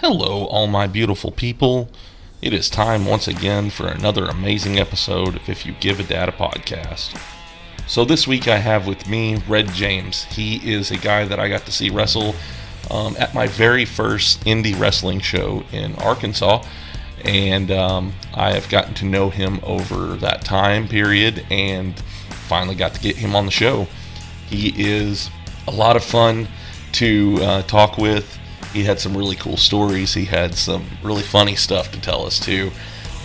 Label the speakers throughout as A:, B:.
A: Hello, all my beautiful people. It is time once again for another amazing episode of If You Give a Dad a Podcast. So, this week I have with me Red James. He is a guy that I got to see wrestle um, at my very first indie wrestling show in Arkansas. And um, I have gotten to know him over that time period and finally got to get him on the show. He is a lot of fun to uh, talk with. He had some really cool stories. He had some really funny stuff to tell us too.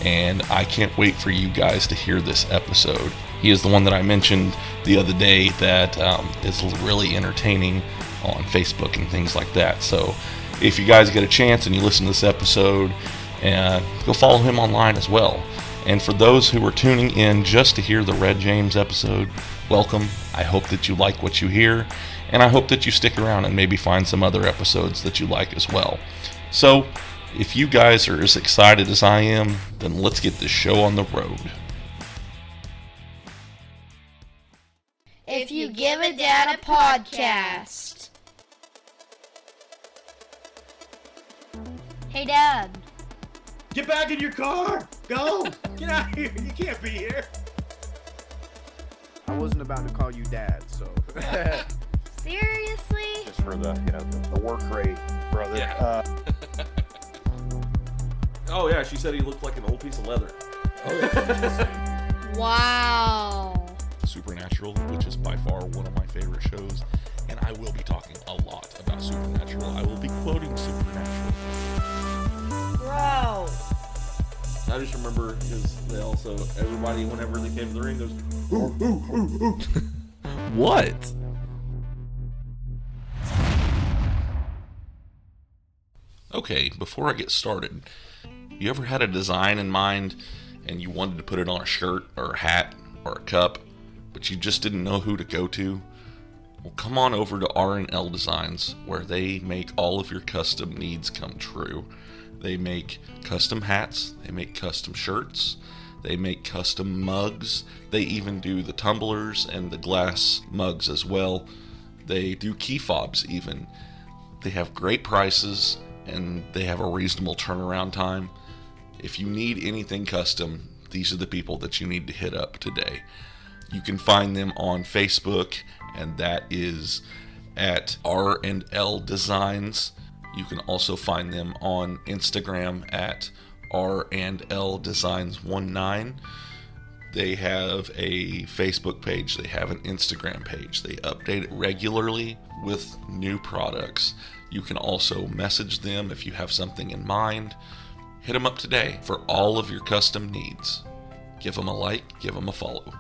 A: And I can't wait for you guys to hear this episode. He is the one that I mentioned the other day that um, is really entertaining on Facebook and things like that. So if you guys get a chance and you listen to this episode, uh, go follow him online as well. And for those who are tuning in just to hear the Red James episode, welcome. I hope that you like what you hear, and I hope that you stick around and maybe find some other episodes that you like as well. So, if you guys are as excited as I am, then let's get this show on the road.
B: If you give a dad a podcast. Hey, Dad.
C: Get back in your car! Go! Get out of here! You can't be here!
D: I wasn't about to call you dad, so.
B: Seriously?
E: just for the you know the, the work rate, brother.
A: Yeah.
E: Uh,
C: Oh yeah, she said he looked like an old piece of leather.
B: Oh, Wow.
A: Supernatural, which is by far one of my favorite shows, and I will be talking a lot about Supernatural. I will be quoting Supernatural.
B: Bro.
C: I just remember because they also everybody whenever they came to the ring goes ooh ooh ooh ooh.
A: What? Okay, before I get started, you ever had a design in mind and you wanted to put it on a shirt or a hat or a cup, but you just didn't know who to go to? Well, come on over to R&L Designs where they make all of your custom needs come true. They make custom hats, they make custom shirts, they make custom mugs, they even do the tumblers and the glass mugs as well. They do key fobs even. They have great prices and they have a reasonable turnaround time. If you need anything custom, these are the people that you need to hit up today. You can find them on Facebook, and that is at R and L Designs. You can also find them on Instagram at R and L Designs 19. They have a Facebook page, they have an Instagram page. They update it regularly with new products. You can also message them if you have something in mind. Hit them up today for all of your custom needs. Give them a like, give them a follow.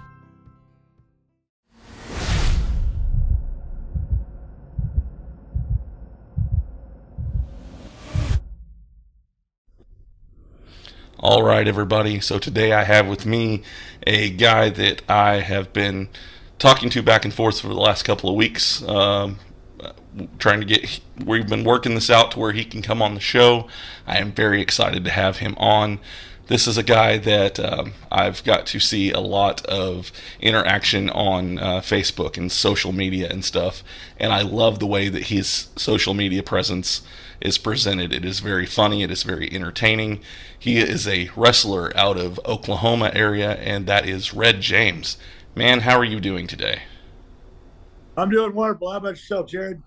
A: All right, everybody. So today I have with me a guy that I have been talking to back and forth for the last couple of weeks. Um, trying to get, we've been working this out to where he can come on the show. I am very excited to have him on. This is a guy that um, I've got to see a lot of interaction on uh, Facebook and social media and stuff, and I love the way that his social media presence is presented. It is very funny. It is very entertaining. He is a wrestler out of Oklahoma area, and that is Red James. Man, how are you doing today?
F: I'm doing wonderful. How about yourself, Jared?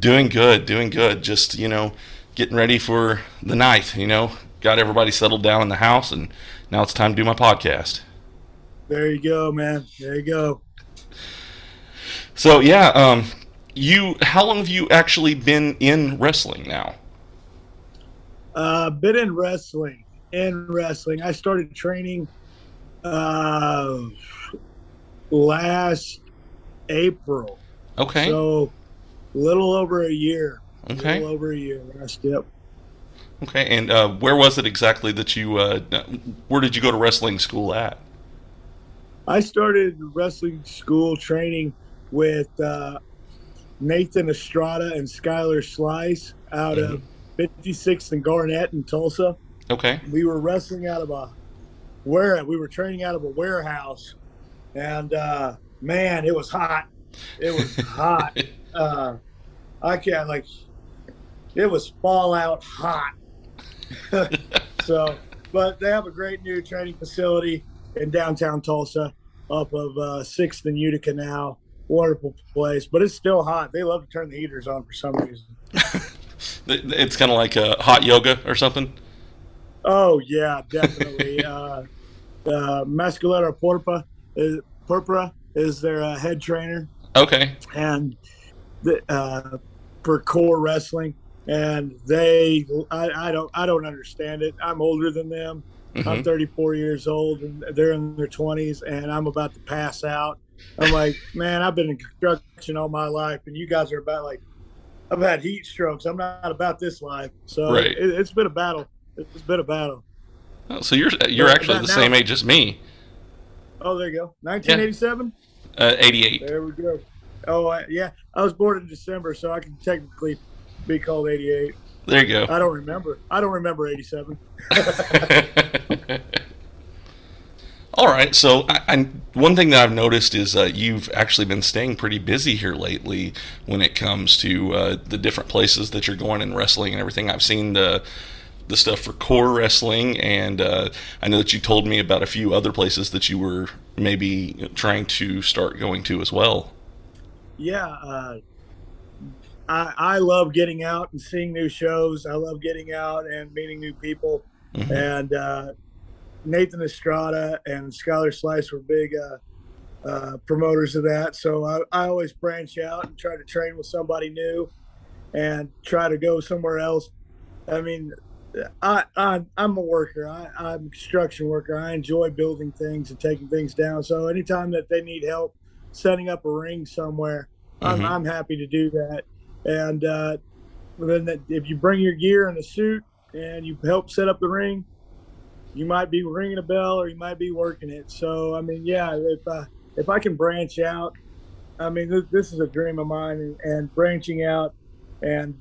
A: Doing good, doing good. Just, you know, getting ready for the night, you know. Got everybody settled down in the house and now it's time to do my podcast.
F: There you go, man. There you go.
A: So, yeah, um you how long have you actually been in wrestling now?
F: Uh, been in wrestling. In wrestling, I started training uh, last April.
A: Okay.
F: So, little over a year.
A: Okay.
F: little over a year. Last yep.
A: Okay. And uh where was it exactly that you uh where did you go to wrestling school at?
F: I started wrestling school training with uh, Nathan Estrada and Skylar Slice out of 56th and Garnett in Tulsa.
A: Okay.
F: we were wrestling out of a where we were training out of a warehouse and uh man it was hot it was hot uh i can't like it was fallout hot so, but they have a great new training facility in downtown Tulsa, up of uh, Sixth and Utica now. Wonderful place, but it's still hot. They love to turn the heaters on for some reason.
A: It's kind of like uh, hot yoga or something.
F: Oh yeah, definitely. uh, uh, Purpura is, Purpura is their uh, head trainer,
A: Okay.
F: and the, uh, for core wrestling. And they, I, I don't, I don't understand it. I'm older than them. I'm
A: Mhm.
F: 34 years old, and they're in their 20s, and I'm about to pass out. I'm like, man, I've been in construction all my life, and you guys are about like, I've had heat strokes. I'm not about this life. So
A: Right.
F: it, it's been a battle. It's been a battle.
A: Oh, so you're you're
F: But-
A: actually the
F: now-
A: same age as me.
F: Oh, there you go. 1987.
A: Uh, 88.
F: There we go. Oh, I, yeah. I was born in December, so I can technically be called 88.
A: There you go.
F: I don't remember. I don't remember 87.
A: All right. So, I, I, one thing that I've noticed is uh, you've actually been staying pretty busy here lately when it comes to uh, the different places that you're going and wrestling and everything. I've seen the the stuff for core wrestling, and uh, I know that you told me about a few other places that you were maybe trying to start going to as well.
F: Yeah. Uh, I, I love getting out and seeing new shows. I love getting out and meeting new people.
A: Mhm.
F: And uh, Nathan Estrada and Skylar Slice were big uh, uh, promoters of that. So I, I always branch out and try to train with somebody new and try to go somewhere else. I mean, I, I I'm a worker. I, I'm a construction worker. I enjoy building things and taking things down. So anytime that they need help setting up a ring somewhere, I'm,
A: Mhm.
F: I'm happy to do that. And uh, then that, if you bring your gear and a suit and you help set up the ring, you might be ringing a bell or you might be working it. So I mean, yeah, if I if I can branch out, I mean, this, this is a dream of mine, and, and branching out and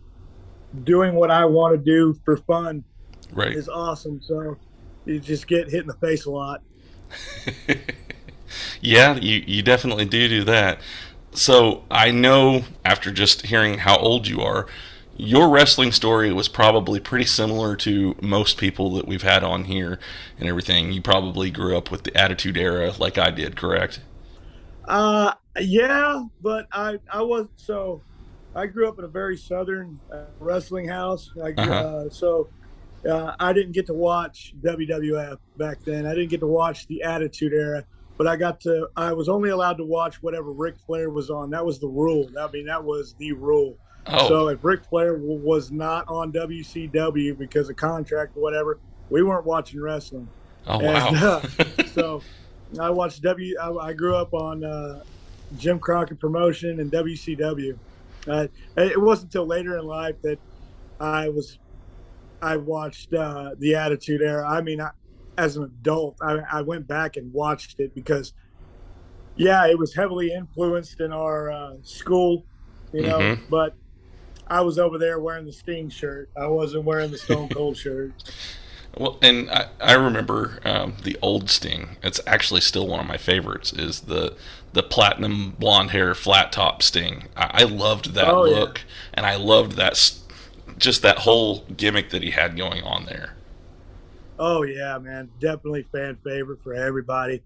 F: doing what I want to do for fun
A: Right.
F: is awesome. So you just get hit in the face a lot.
A: yeah, you, you definitely do do that. So I know after just hearing how old you are, your wrestling story was probably pretty similar to most people that we've had on here and everything. You probably grew up with the Attitude Era like I did, correct?
F: Uh, yeah, but I I was so I grew up in a very southern uh, wrestling house. I,
A: Uh-huh.
F: uh, so uh, I didn't get to watch WWF back then. I didn't get to watch the Attitude Era, but I got to. I was only allowed to watch whatever Ric Flair was on. That was the rule. I mean, that was the rule.
A: Oh,
F: So if Ric Flair w- was not on WCW because of contract or whatever, we weren't watching wrestling.
A: oh
F: and,
A: wow.
F: so I watched W. I, I grew up on uh, Jim Crockett promotion and WCW. Uh, it wasn't until later in life that I was I watched uh, the Attitude Era. I mean, I, as an adult, I, I went back and watched it because, yeah, it was heavily influenced in our uh, school, you know.
A: Mhm.
F: But I was over there wearing the Sting shirt. I wasn't wearing the Stone Cold shirt.
A: Well, and I, I remember um, the old Sting. It's actually still one of my favorites. Is the the platinum blonde hair flat top Sting. I, I loved that
F: Oh, yeah.
A: look, and I loved that just that whole gimmick that he had going on there.
F: Oh yeah, man, definitely fan favorite for everybody.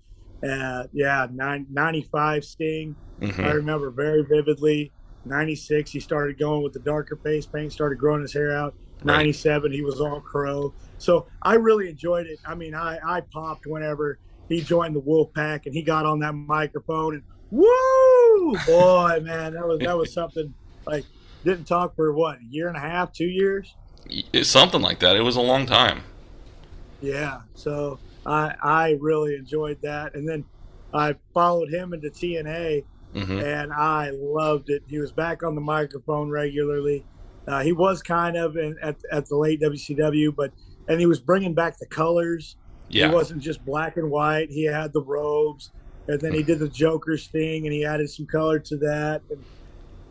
F: Uh, yeah, nine, 95 Sting. I
A: Mhm.
F: remember very vividly. 96, he started going with the darker face paint, started growing his hair out.
A: Right.
F: 97, he was all crow. So I really enjoyed it. I mean, I, I popped whenever he joined the Wolf Pack and he got on that microphone and woo, boy, man, that was that was something like didn't talk for what a year and a half, two years.
A: It's something like that. It was a long time.
F: Yeah, so I I really enjoyed that, and then I followed him into TNA,
A: hmm
F: and I loved it. He was back on the microphone regularly. Uh, he was kind of in, at at the late WCW, but and he was bringing back the colors.
A: Yeah.
F: He wasn't just black and white. He had the robes, and then he did the Joker's thing, and he added some color to that. And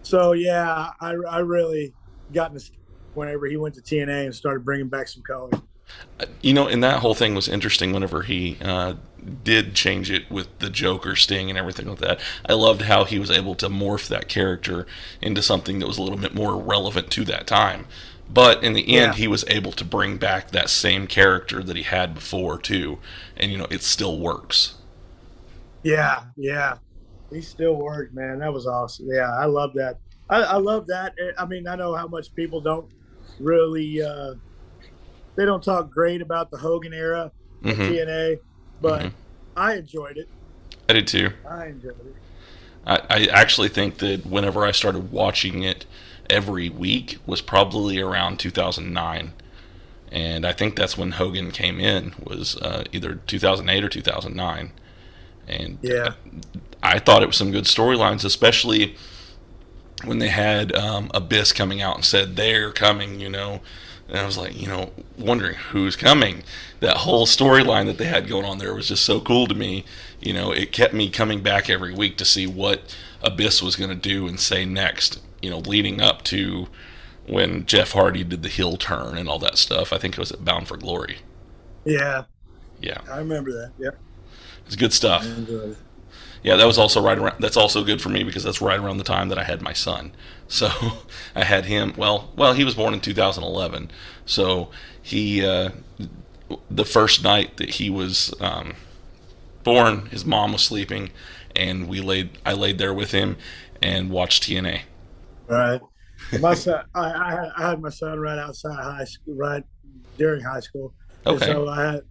F: so yeah, I I really got in the whenever he went to TNA and started bringing back some color.
A: You know, and that whole thing was interesting whenever he uh, did change it with the Joker sting and everything like that. I loved how he was able to morph that character into something that was a little bit more relevant to that time. But in the end,
F: Yeah.
A: he was able to bring back that same character that he had before too, and you know it still works.
F: Yeah, yeah. He still worked, man. That was awesome. Yeah, I love that. I, I love that. I mean, I know how much people don't really uh they don't talk great about the Hogan era of
A: hmm
F: TNA, but
A: Mhm.
F: I enjoyed it.
A: I did too.
F: I enjoyed it.
A: I, I actually think that whenever I started watching it every week was probably around 2009, and I think that's when Hogan came in was uh, either 2008 or 2009, and
F: Yeah.
A: I thought it was some good storylines, especially when they had um, Abyss coming out and said they're coming, you know. And I was like, you know, wondering who's coming. That whole storyline that they had going on there was just so cool to me. You know, it kept me coming back every week to see what Abyss was going to do and say next. You know, leading up to when Jeff Hardy did the heel turn and all that stuff. I think it was at Bound for Glory.
F: Yeah,
A: Yeah,
F: I remember that. Yeah.
A: it's good stuff.
F: I enjoyed it.
A: Yeah, that was also right around. That's also good for me because that's right around the time that I had my son. So I had him. Well, well, he was born in 2011. So he, uh, the first night that he was um, born, his mom was sleeping, and we laid. I laid there with him and watched TNA.
F: Right. My son, I, I, had, I had my son right outside high school, right during high school. And
A: Okay.
F: So I had,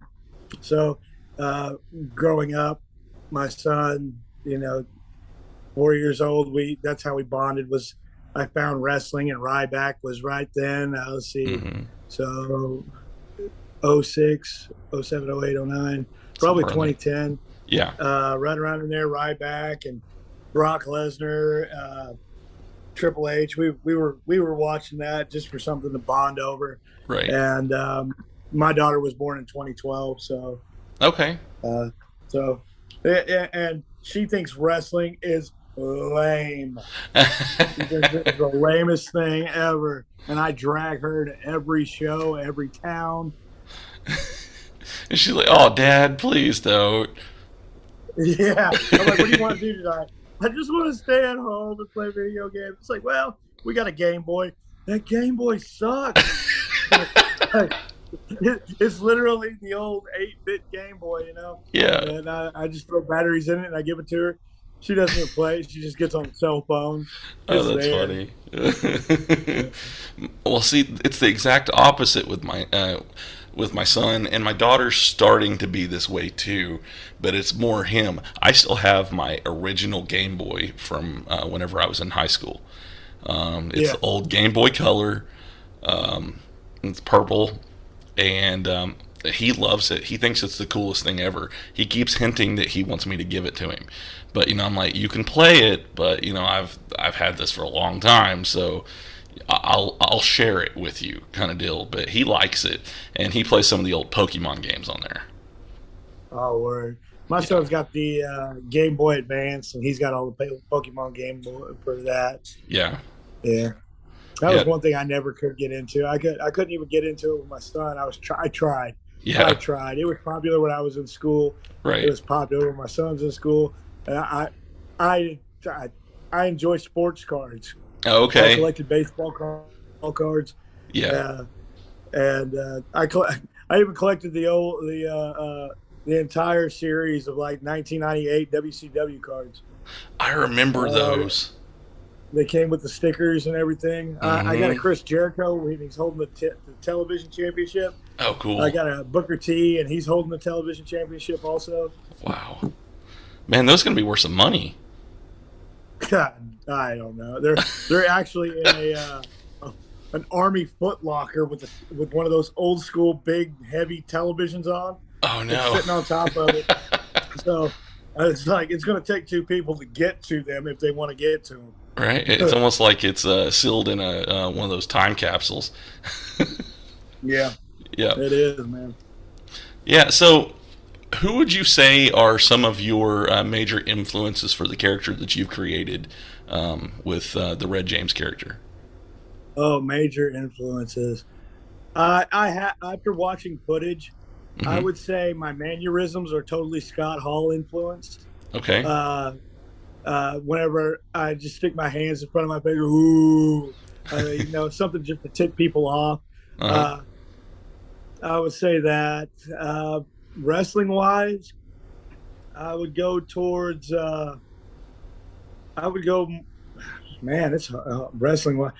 F: so uh, growing up, my son, you know, four years old, we that's how we bonded. Was I found wrestling and Ryback was right then. Uh, let's see,
A: hmm
F: so 06, 07, 08, 09, probably 2010
A: Yeah.
F: uh, right around in there, Ryback and Brock Lesnar, uh, Triple H. We we were we were watching that just for something to bond over.
A: Right.
F: And um, my daughter was born in 2012, so
A: Okay.
F: uh, so and she thinks wrestling is lame. It's the lamest thing ever. And I drag her to every show, every town.
A: and she's like, "Oh, Dad, please don't."
F: Yeah. I'm like, what do you want to do tonight? I just want to stay at home and play video games. It's like, well, we got a Game Boy. That Game Boy sucks. It- it's literally the old 8-bit Game Boy, you know.
A: Yeah.
F: And I, I just throw batteries in it and I give it to her. She doesn't even play. She just gets on the cell phone.
A: Oh, that's
F: there.
A: funny. well, see, it's the exact opposite with my uh, with my son, and my daughter's starting to be this way too. But it's more him. I still have my original Game Boy from uh, whenever I was in high school. Um, it's
F: Yeah.
A: the old Game Boy Color. Um, it's purple, and um, he loves it. He thinks it's the coolest thing ever. He keeps hinting that he wants me to give it to him, but you know, I'm like, you can play it, but you know, I've I've had this for a long time, so I'll I'll share it with you, kind of deal. But he likes it, and he plays some of the old Pokemon games on there.
F: Oh, word. My son's got the uh, Game Boy Advance, and he's got all the Pokemon Game Boy for that.
A: Yeah,
F: Yeah, that was
A: Yeah.
F: one thing I never could get into. I could I couldn't even get into it with my son. I was try, I tried. I tried. It was popular when I was in school.
A: Right.
F: It was popular when my son's in school. And I I I, I enjoy sports cards. I
A: Okay,
F: collected baseball car- baseball cards.
A: yeah,
F: Uh, and uh, I I even collected the old the uh, uh, the entire series of like 1998 WCW cards.
A: I remember
F: Uh,
A: those.
F: They came with the stickers and everything. I, I got a
A: Mhm.
F: Chris Jericho he's holding the, t- the television championship.
A: Oh, cool.
F: I got a Booker T, and he's holding the television championship also.
A: Wow, man, those gonna be worth some money.
F: God, I don't know. They're they're actually in a uh, an army footlocker with a, with one of those old school big heavy televisions on.
A: Oh
F: It's
A: no.
F: sitting on top of it. so uh, it's like it's going to take two people to get to them if they want to get to them.
A: Right? It's almost like it's uh, sealed in a uh, one of those time capsules.
F: Yeah,
A: Yeah.
F: it is, man.
A: Yeah. So, who would you say are some of your uh, major influences for the character that you've created um, with uh, the Red James character?
F: Oh, major influences. I ha- after watching footage, I
A: Mhm.
F: would say my mannerisms are totally Scott Hall influenced.
A: Okay.
F: Uh, uh, whenever I just stick my hands in front of my face, ooh, Uh, you know, something just to tick people off.
A: Uh-huh.
F: Uh, I would say that uh, wrestling wise, I would go towards. Uh, I would go, man. It's uh, wrestling wise.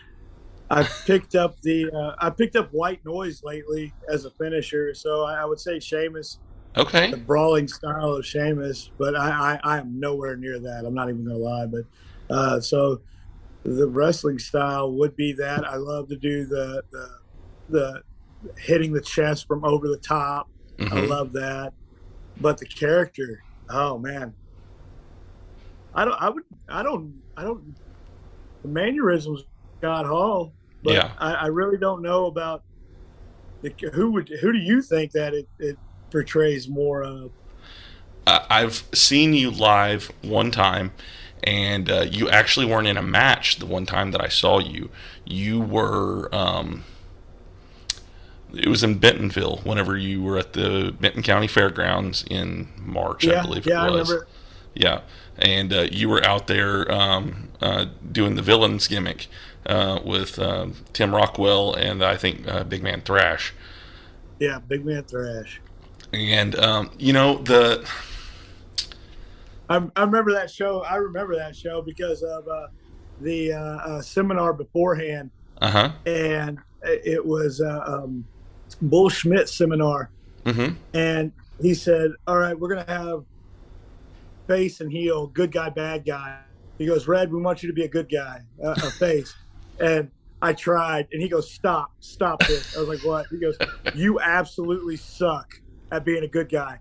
F: I picked up the uh, I picked up white noise lately as a finisher, so I, I would say Sheamus,
A: okay.
F: the brawling style of Sheamus, but I, I, I am nowhere near that. I'm not even gonna lie, but uh, so the wrestling style would be that. I love to do the the, the hitting the chest from over the top. I
A: Mhm.
F: love that. But the character, oh man. I don't I would I don't I don't the mannerisms Scott Hall, but
A: Yeah.
F: I, I really don't know about the, who would who do you think that it, it portrays more of?
A: Uh, I've seen you live one time, and uh, you actually weren't in a match the one time that I saw you. You were. Um, it was in Bentonville whenever you were at the Benton County Fairgrounds in March, I
F: yeah,
A: believe
F: yeah,
A: it
F: I
A: was.
F: remember.
A: Yeah, and uh, you were out there um, uh, doing the villains gimmick uh, with um Tim Rockwell and I think uh, Big Man Thrash.
F: Yeah, Big Man Thrash.
A: And um, you know the
F: I, I remember that show. I remember that show because of uh, the uh, uh, seminar beforehand,
A: uh huh.
F: and it was uh, um, Bull Schmidt seminar,
A: Mm-hmm.
F: and he said, "All right, we're gonna have face and heel, good guy, bad guy." He goes, "Red, we want you to be a good guy, uh, a face," and I tried, and he goes, "Stop, stop this." I was like, "What?" He goes, "You absolutely suck at being a good guy.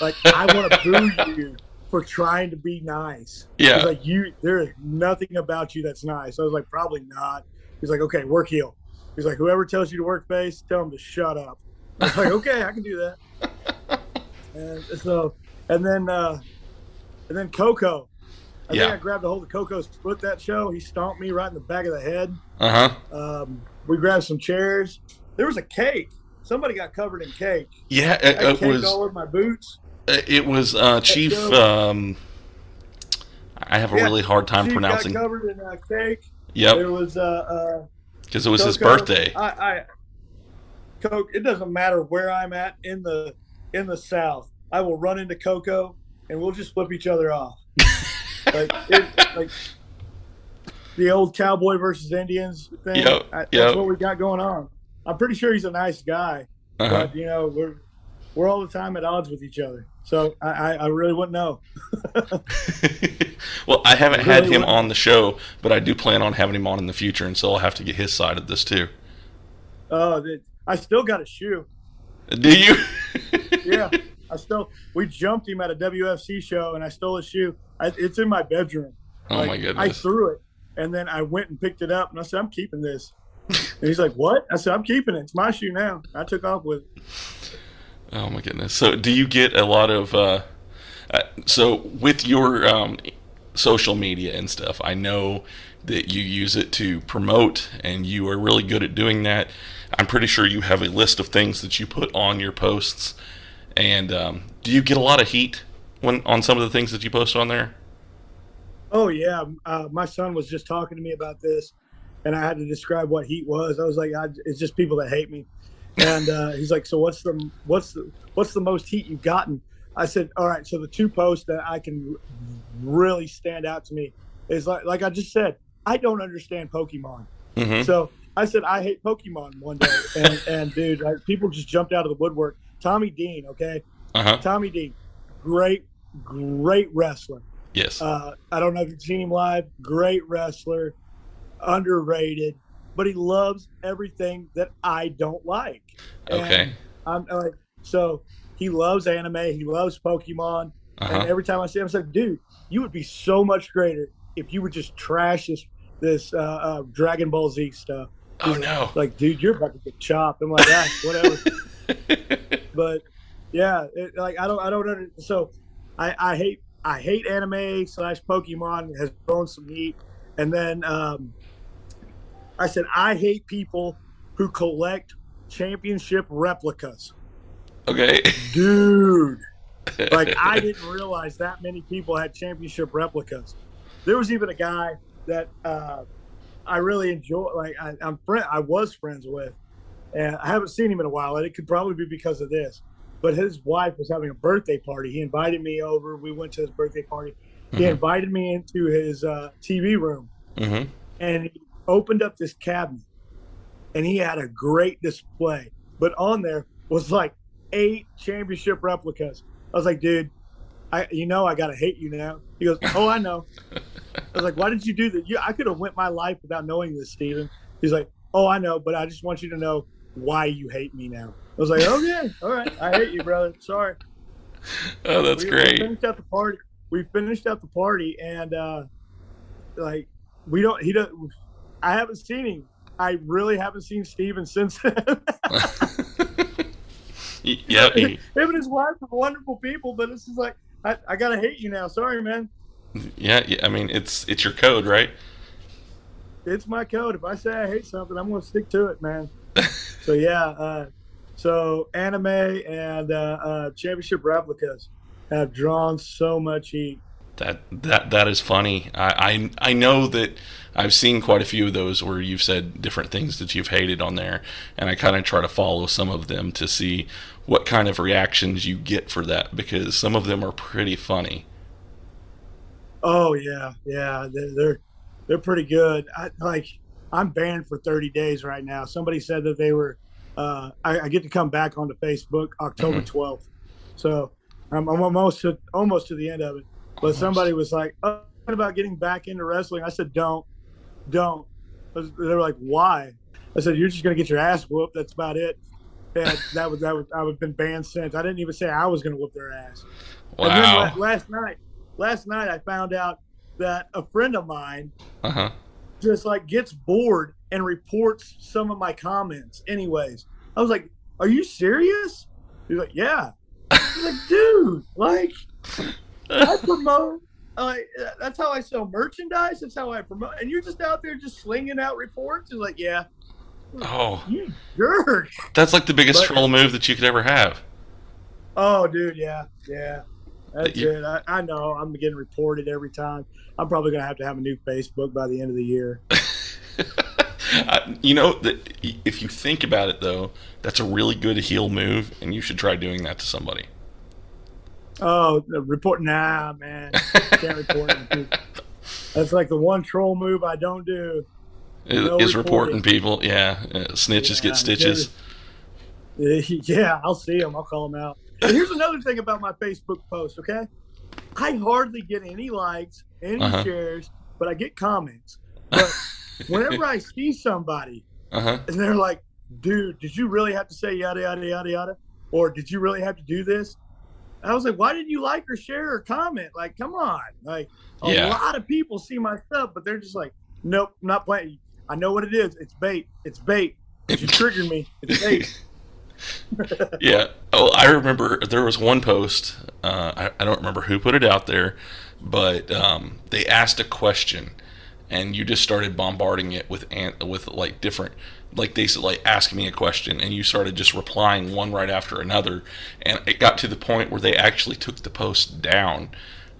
F: Like I want to boo you for trying to be nice."
A: Yeah.
F: Like, "You, there is nothing about you that's nice." I was like, "Probably not." He's like, "Okay, work heel." He's like, "Whoever tells you to work face, tell him to shut up." I was like, "Okay, I can do that." And so, and then, uh, and then Coco. I
A: Yeah.
F: think I grabbed a hold of Coco's foot that show. He stomped me right in the back of the head.
A: Uh huh.
F: Um, we grabbed some chairs. There was a cake. Somebody got covered in cake.
A: Yeah, it, it
F: cake
A: was.
F: all over my boots.
A: It was uh, Chief. Um, I have a
F: Yeah,
A: really hard time
F: She
A: pronouncing.
F: got covered in uh, cake.
A: Yep,
F: It was uh, uh,
A: because it was his birthday.
F: I, I, Coke. It doesn't matter where I'm at in the in the South. I will run into Coco and we'll just flip each other off. like, it, like the old cowboy versus Indians thing.
A: Yep,
F: I- that's what we got going on. I'm pretty sure he's a nice guy,
A: Uh-huh.
F: but you know we're we're all the time at odds with each other. So I, I, really wouldn't know.
A: well, I haven't
F: I
A: had
F: really
A: him
F: would-
A: on the show, but I do plan on having him on in the future, and so I'll have to get his side of this too.
F: Uh, I still got a shoe.
A: Do you?
F: yeah, I still we jumped him at a WFC show, and I stole a shoe. I, it's in my bedroom.
A: Oh
F: Like,
A: my goodness!
F: I threw it, and then I went and picked it up, and I said, "I'm keeping this." and he's like, "What?" I said, "I'm keeping it. It's my shoe now." I took off with it.
A: Oh my goodness. So, do you get a lot of? Uh, uh, so, with your um, social media and stuff, I know that you use it to promote, and you are really good at doing that. I'm pretty sure you have a list of things that you put on your posts. And um, do you get a lot of heat when on some of the things that you post on there?
F: Oh yeah, uh, my son was just talking to me about this, and I had to describe what heat was. I was like, I, "It's just people that hate me," and uh, he's like, "So what's the what's the what's the most heat you've gotten?" I said, "All right, so the two posts that I can really stand out to me is like like I just said, I don't understand Pokemon."
A: Mm-hmm.
F: So I said I hate Pokemon one day, and, and dude, like, people just jumped out of the woodwork. Tommy Dean, okay,
A: Uh huh.
F: Tommy Dean, great, great wrestler.
A: Yes.
F: Uh, I don't know if you've seen him live. Great wrestler, underrated, but he loves everything that I don't like. And
A: okay.
F: I'm like, so he loves anime. He loves Pokemon.
A: Uh
F: And every time I see him, I'm like, dude, you would be so much greater if you would just trash this this uh, uh, Dragon Ball Z stuff.
A: Oh
F: He's
A: no.
F: Like, dude, you're about to get chopped. I'm like, ah, whatever. but yeah, it, like I don't, I don't under, So I, I hate, I hate anime slash Pokemon has grown some heat, and then um, I said I hate people who collect championship replicas,
A: okay.
F: dude. Like I didn't realize that many people had championship replicas. There was even a guy that uh, I really enjoy. Like I, I'm friend, I was friends with, and I haven't seen him in a while. And it could probably be because of this. But his wife was having a birthday party. He invited me over. We went to his birthday party. He
A: Mhm.
F: invited me into his uh, TV room,
A: Mm-hmm.
F: and he opened up this cabinet, and he had a great display. But on there was like eight championship replicas. I was like, dude, I you know I gotta hate you now. He goes, oh I know. I was like, why did you do that? You, I could have went my life without knowing this, Steven. He's like, oh I know, but I just want you to know why you hate me now. I was like, okay, all right, I hate you, brother. Sorry.
A: Oh, that's
F: we, We
A: great.
F: finished out the party. We finished out the party, and uh, like we don't. He doesn't I haven't seen him. I really haven't seen Steven since then.
A: Yep.
F: him and his wife are wonderful people, but it's just like I, I gotta hate you now. Sorry, man.
A: Yeah, yeah. I mean, it's it's your code, right?
F: It's my code. If I say I hate something, I'm gonna stick to it, man. so yeah, uh, so anime and uh, uh, championship replicas have drawn so much heat.
A: That that that is funny. I, I I know that I've seen quite a few of those where you've said different things that you've hated on there, and I kind of try to follow some of them to see what kind of reactions you get for that because some of them are pretty funny.
F: Oh yeah, yeah, they're they're, they're pretty good. I, like I'm banned for 30 days right now. Somebody said that they were. Uh, I, I get to come back onto Facebook October 12th, so I'm, I'm almost to, almost to the end of it. But somebody was like, "Oh, what about getting back into wrestling?" I said, "Don't, don't." Was- They were like, "Why?" I said, "You're just gonna get your ass whooped. That's about it." And that was that was I've been banned since. I didn't even say I was gonna whoop their ass. And then
A: Wow.
F: last night, last night I found out that a friend of mine
A: Uh huh.
F: just like gets bored and reports some of my comments. Anyways, I was like, "Are you serious?" He's like, "Yeah." Like, "Dude, like I promote." Like that's how I sell merchandise. That's how I promote. And you're just out there just slinging out reports. and like, "Yeah,
A: Oh,
F: you jerk."
A: that's like the biggest
F: But-
A: troll move that you could ever have.
F: Oh, dude, yeah, yeah. That's
A: you-
F: it. I, I know. I'm getting reported every time. I'm probably gonna have to have a new Facebook by the end of the year.
A: I- you know that if you think about it though, that's a really good heel move, and you should try doing that to somebody.
F: Oh, report? Nah, man, can't report. That's like the one troll move I don't do.
A: Is,
F: No
A: is
F: reporting.
A: reporting people? Yeah, uh, snitches
F: Yeah,
A: get stitches.
F: Yeah, I'll see them. I'll call them out. And here's another thing about my Facebook post. Okay, I hardly get any likes, any
A: Uh-huh.
F: shares, but I get comments. But whenever I see somebody
A: Uh huh.
F: and they're like, dude, did you really have to say yada yada yada yada? Or did you really have to do this? I was like, why didn't you like or share or comment? Like, come on. Like a
A: Yeah.
F: lot of people see my stuff, but they're just like, Nope, not playing. I know what it is. It's bait. It's bait. You triggered me. It's bait.
A: yeah. Oh, I remember there was one post. Uh, I, I don't remember who put it out there, but um, they asked a question, and you just started bombarding it with an, with like different, like they said, like ask me a question, and you started just replying one right after another, and it got to the point where they actually took the post down.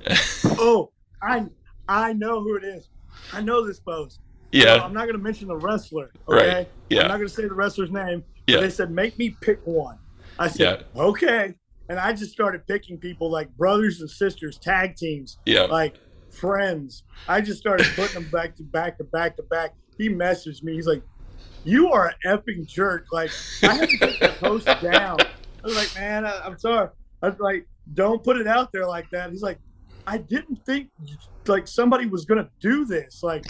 F: oh, I I know who it is. I know this post. So
A: yeah.
F: I'm not gonna mention the wrestler.
A: Right. Yeah.
F: I'm not gonna say the wrestler's name.
A: Yeah.
F: They said make me pick one. I said okay, and I just started picking people like brothers and sisters, tag teams,
A: Yeah.
F: like friends. I just started putting them back to back to back to back. He messaged me. He's like, "You are an effing jerk." Like I had to take the post down. I was like, "Man, I, I'm sorry." I was like, "Don't put it out there like that." He's like, "I didn't think like somebody was gonna do this. Like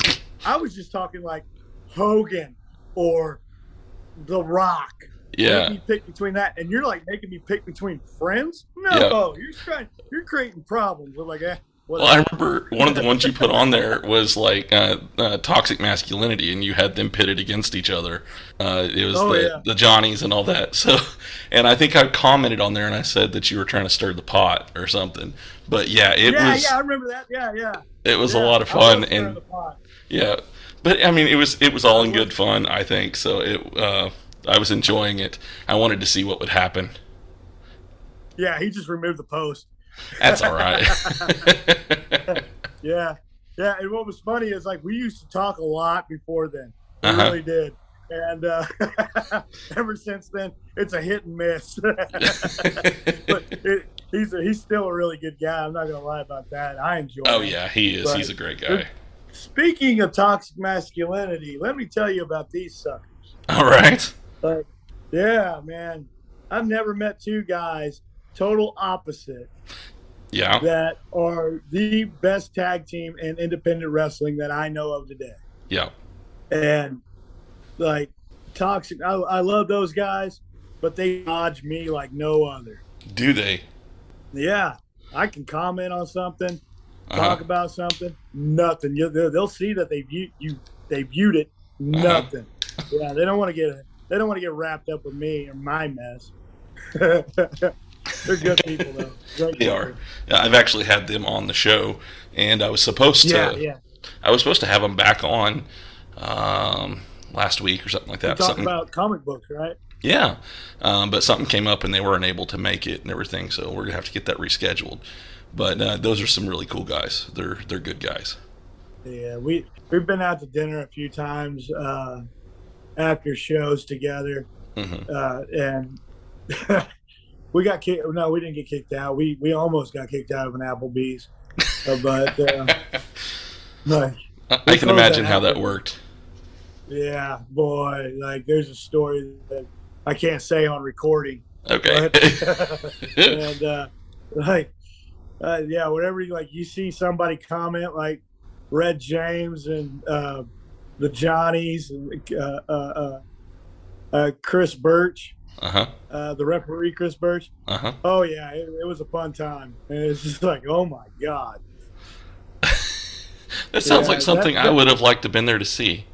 F: I was just talking like Hogan or The Rock."
A: Yeah.
F: Make me pick between that, and you're like making me pick between friends. No,
A: Yeah.
F: you're trying. You're creating problems. We're like, eh,
A: Well, I remember one of the ones you put on there was like uh, uh, toxic masculinity, and you had them pitted against each other. Uh, it was
F: Oh,
A: the,
F: yeah.
A: the Johnnies and all that. So, and I think I commented on there and I said that you were trying to stir the pot or something. But yeah, it
F: yeah,
A: was
F: yeah, I remember that. Yeah, yeah.
A: it was a lot of fun, and yeah, but I mean, it was it was all in good fun. I think so. It uh, I was enjoying it. I wanted to see what would happen.
F: Yeah, he just removed the post.
A: That's all right.
F: Yeah, yeah, and what was funny is like we used to talk a lot before then. We
A: Uh-huh.
F: really did. And uh, ever since then, it's a hit and miss. but it, he's a, he's still a really good guy. I'm not gonna lie about that. I enjoy.
A: oh
F: him.
A: yeah, he is.
F: But-
A: He's a great guy.
F: Speaking of toxic masculinity, let me tell you about these suckers.
A: All right.
F: Like, yeah, man, I've never met two guys total opposite
A: Yeah.
F: that are the best tag team in independent wrestling that I know of today.
A: Yeah.
F: And like toxic, I, I love those guys, but they dodge me like no other.
A: Do they?
F: Yeah, I can comment on something,
A: Uh-huh.
F: talk about something, nothing. You, they'll, see that they viewed you, they viewed it,
A: Uh-huh.
F: nothing. Yeah, they don't want to get they don't want to get wrapped up with me or my mess. They're good people though. Great
A: They
F: people.
A: are. I've actually had them on the show, and I was supposed to.
F: Yeah, yeah.
A: I was supposed to have them back on um, last week or something like that.
F: talk
A: something,
F: about comic books, right?
A: yeah, um, but something came up and they weren't able to make it and everything, so we're gonna have to get that rescheduled. But uh, those are some really cool guys. They're they're good guys.
F: Yeah, we we've been out to dinner a few times uh, after shows together,
A: hmm
F: uh, and we got kicked. No, we didn't get kicked out. We we almost got kicked out of an Applebee's, uh, but uh, like,
A: I, I can imagine
F: that
A: how that worked.
F: yeah, boy, like there's a story that I can't say on recording,
A: Okay.
F: and uh, like, uh, yeah, whatever. You, like you see somebody comment like Red James and uh, the Johnnies and uh, uh, uh, uh, Chris Birch,
A: uh huh.
F: uh, the referee Chris Birch.
A: Uh huh.
F: Oh yeah, it, it was a fun time, and it's just like, oh my god.
A: That sounds
F: Yeah,
A: like something
F: that-
A: I would have liked to have been there to see.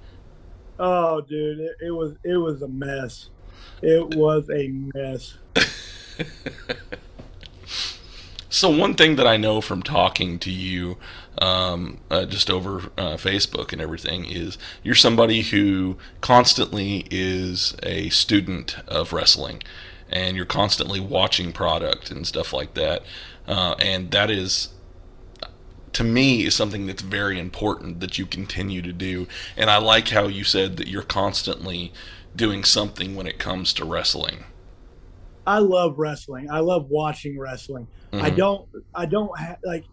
F: Oh, dude, it, it was it was a mess. It was a mess.
A: So one thing that I know from talking to you, um, uh, just over uh, Facebook and everything, is you're somebody who constantly is a student of wrestling, and you're constantly watching product and stuff like that, uh, and that is. To me, is something that's very important that you continue to do, and I like how you said that you're constantly doing something when it comes to wrestling.
F: I love wrestling. I love watching wrestling. I
A: Mhm.
F: don't. I don't ha- like.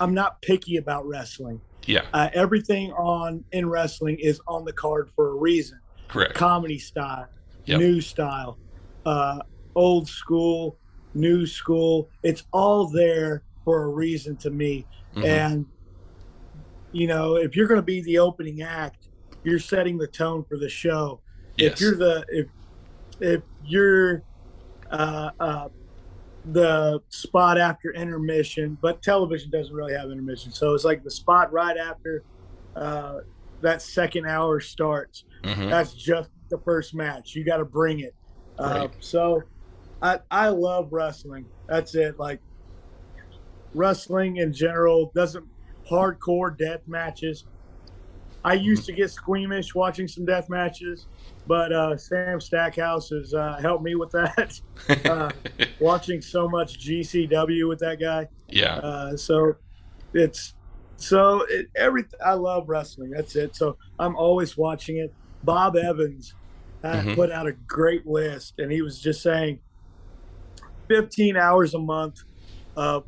F: I'm not picky about wrestling.
A: Yeah,
F: Uh, everything on in wrestling is on the card for a reason.
A: correct.
F: Comedy style,
A: Yep.
F: new style, uh, old school, new school. It's all there for a reason to me.
A: Mhm.
F: And you know, if you're going to be the opening act, you're setting the tone for the show.
A: yes.
F: If you're the if if you're uh, uh, the spot after intermission, but television doesn't really have intermission, so it's like the spot right after uh, that second hour starts.
A: Mhm.
F: That's just the first match. You got to bring it. Uh,
A: Right.
F: so, I I love wrestling. That's it. Like wrestling in general doesn't hardcore death matches. I used to get squeamish watching some death matches, but uh, Sam Stackhouse has uh, helped me with that. uh, watching so much GCW with that guy,
A: yeah.
F: uh, so it's so it, every I love wrestling. That's it. So I'm always watching it. Bob Evans uh,
A: Mhm.
F: put out a great list, and he was just saying 15 hours a month of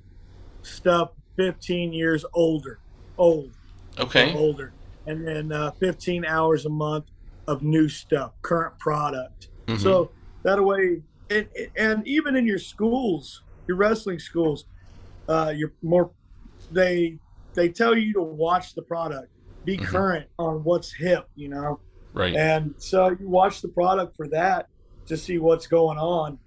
F: stuff 15 years older, old,
A: Okay.
F: older, and then uh, 15 hours a month of new stuff, current product.
A: Mhm.
F: So that way, and, and even in your schools, your wrestling schools, uh, you're more they they tell you to watch the product, be
A: Mhm.
F: current on what's hip, you know.
A: right.
F: And so you watch the product for that to see what's going on.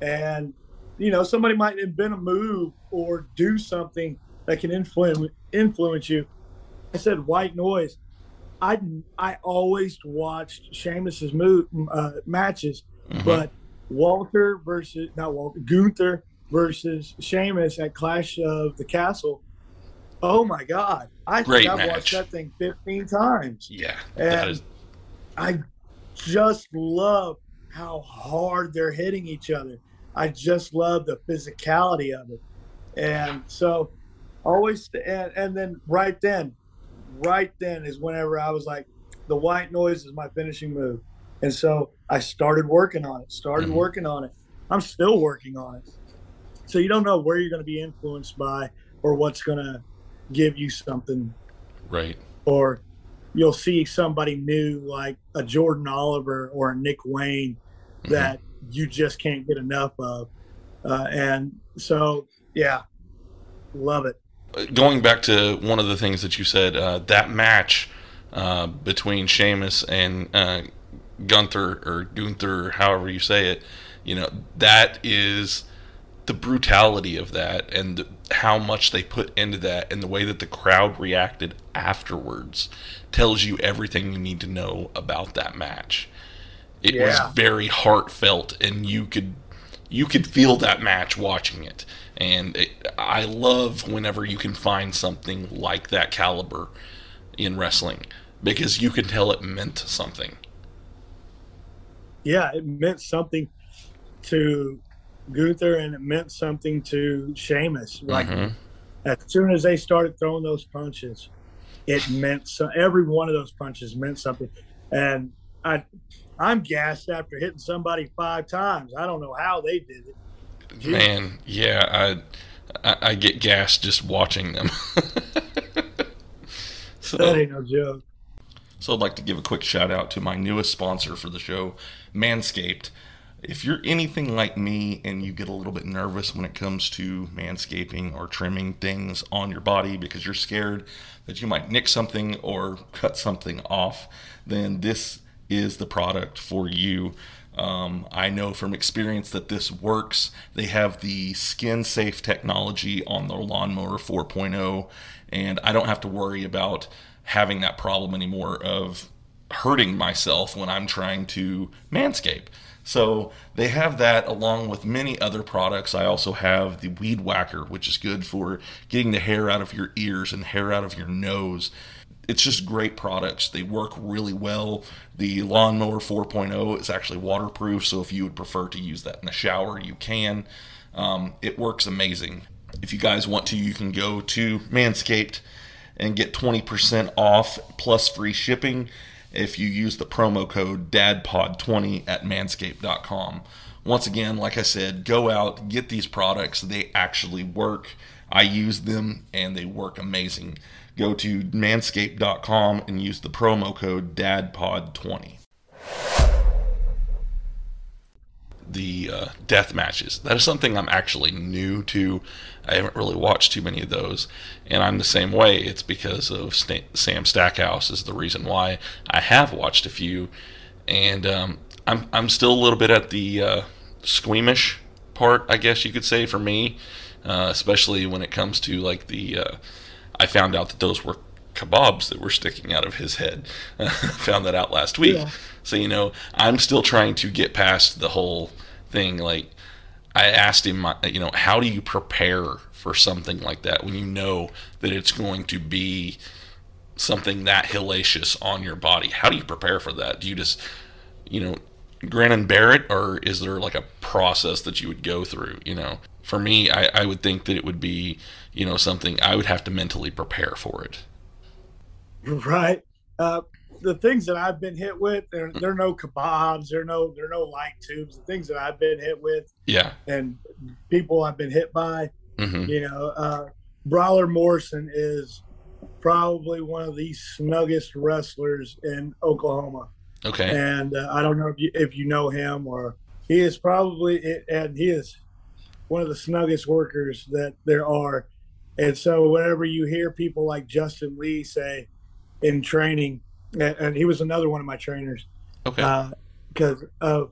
F: And, you know, somebody might invent a move or do something that can influence influence you. I said white noise. I I always watched Sheamus's move uh, matches,
A: Mhm.
F: but Walter versus not Walter Gunther versus Sheamus at Clash of the Castle. Oh my God! I
A: Great
F: think I've
A: match.
F: watched that thing fifteen times.
A: yeah.
F: And
A: is.
F: I just love how hard they're hitting each other. I just love the physicality of it. And so always and, and then right then right then is whenever I was like, the white noise is my finishing move. And so I started working on it, started
A: Mhm.
F: working on it. I'm still working on it. So you don't know where you're going to be influenced by or what's going to give you something
A: Right.
F: or you'll see somebody new like a Jordan Oliver or a Nick Wayne
A: Mhm.
F: that you just can't get enough of. Uh, and so, yeah, love it.
A: Going back to one of the things that you said, uh, that match uh, between Sheamus and uh, Gunther or Gunther, however you say it, you know, that is the brutality of that and how much they put into that and the way that the crowd reacted afterwards tells you everything you need to know about that match. It
F: Yeah.
A: was very heartfelt and you could you could feel that match watching it. And it, I love whenever you can find something like that caliber in wrestling because you can tell it meant something.
F: Yeah, it meant something to Gunther and it meant something to Sheamus. Like
A: Mhm.
F: as soon as they started throwing those punches, it meant so. Every one of those punches meant something, and I, I'm gassed after hitting somebody five times. I don't know how they did it.
A: Man, yeah, I, I I get gassed just watching them. so,
F: That ain't no joke.
A: So I'd like to give a quick shout out to my newest sponsor for the show, Manscaped. If you're anything like me and you get a little bit nervous when it comes to manscaping or trimming things on your body because you're scared that you might nick something or cut something off, then this is the product for you. Um, I know from experience that this works. They have the skin safe technology on the Lawnmower 4.0, and I don't have to worry about having that problem anymore of hurting myself when I'm trying to manscape. So they have that along with many other products. I also have the Weed Whacker, which is good for getting the hair out of your ears and hair out of your nose. It's just great products. They work really well. The Lawnmower 4.0 is actually waterproof, so if you would prefer to use that in the shower, you can. Um, it works amazing. If you guys want to, you can go to Manscaped and get 20% off plus free shipping if you use the promo code DADPOD20 at manscaped.com. Once again, like I said, go out, get these products. They actually work. I use them and they work amazing. Go to manscaped.com and use the promo code DADPOD20. the uh, death matches. That is something I'm actually new to. I haven't really watched too many of those, and I'm the same way. It's because of Sta- Sam Stackhouse is the reason why I have watched a few, and um, I'm I'm still a little bit at the uh, squeamish part, I guess you could say for me, uh, especially when it comes to like the. I found out that those were kebabs that were sticking out of his head. found that out last week.
F: Yeah.
A: So you know, I'm still trying to get past the whole thing. Like, I asked him, uh, you know, how do you prepare for something like that when you know that it's going to be something that hellacious on your body? How do you prepare for that? Do you just, you know, grin and bear it, or is there like a process that you would go through? You know, for me, I, I would think that it would be, you know, something I would have to mentally prepare for it.
F: Right. Uh, the things that I've been hit with, they're, they're no kebabs, they're no they're no light tubes. The things that I've been hit with
A: Yeah.
F: and people I've been hit by,
A: hmm
F: you know, uh, Brawler Morrison is probably one of the snuggest wrestlers in Oklahoma.
A: Okay.
F: and uh, I don't know if you if you know him or he is probably and he is one of the snuggest workers that there are. And so whenever you hear people like Justin Lee say in training, and, and he was another one of my trainers
A: Okay.
F: because of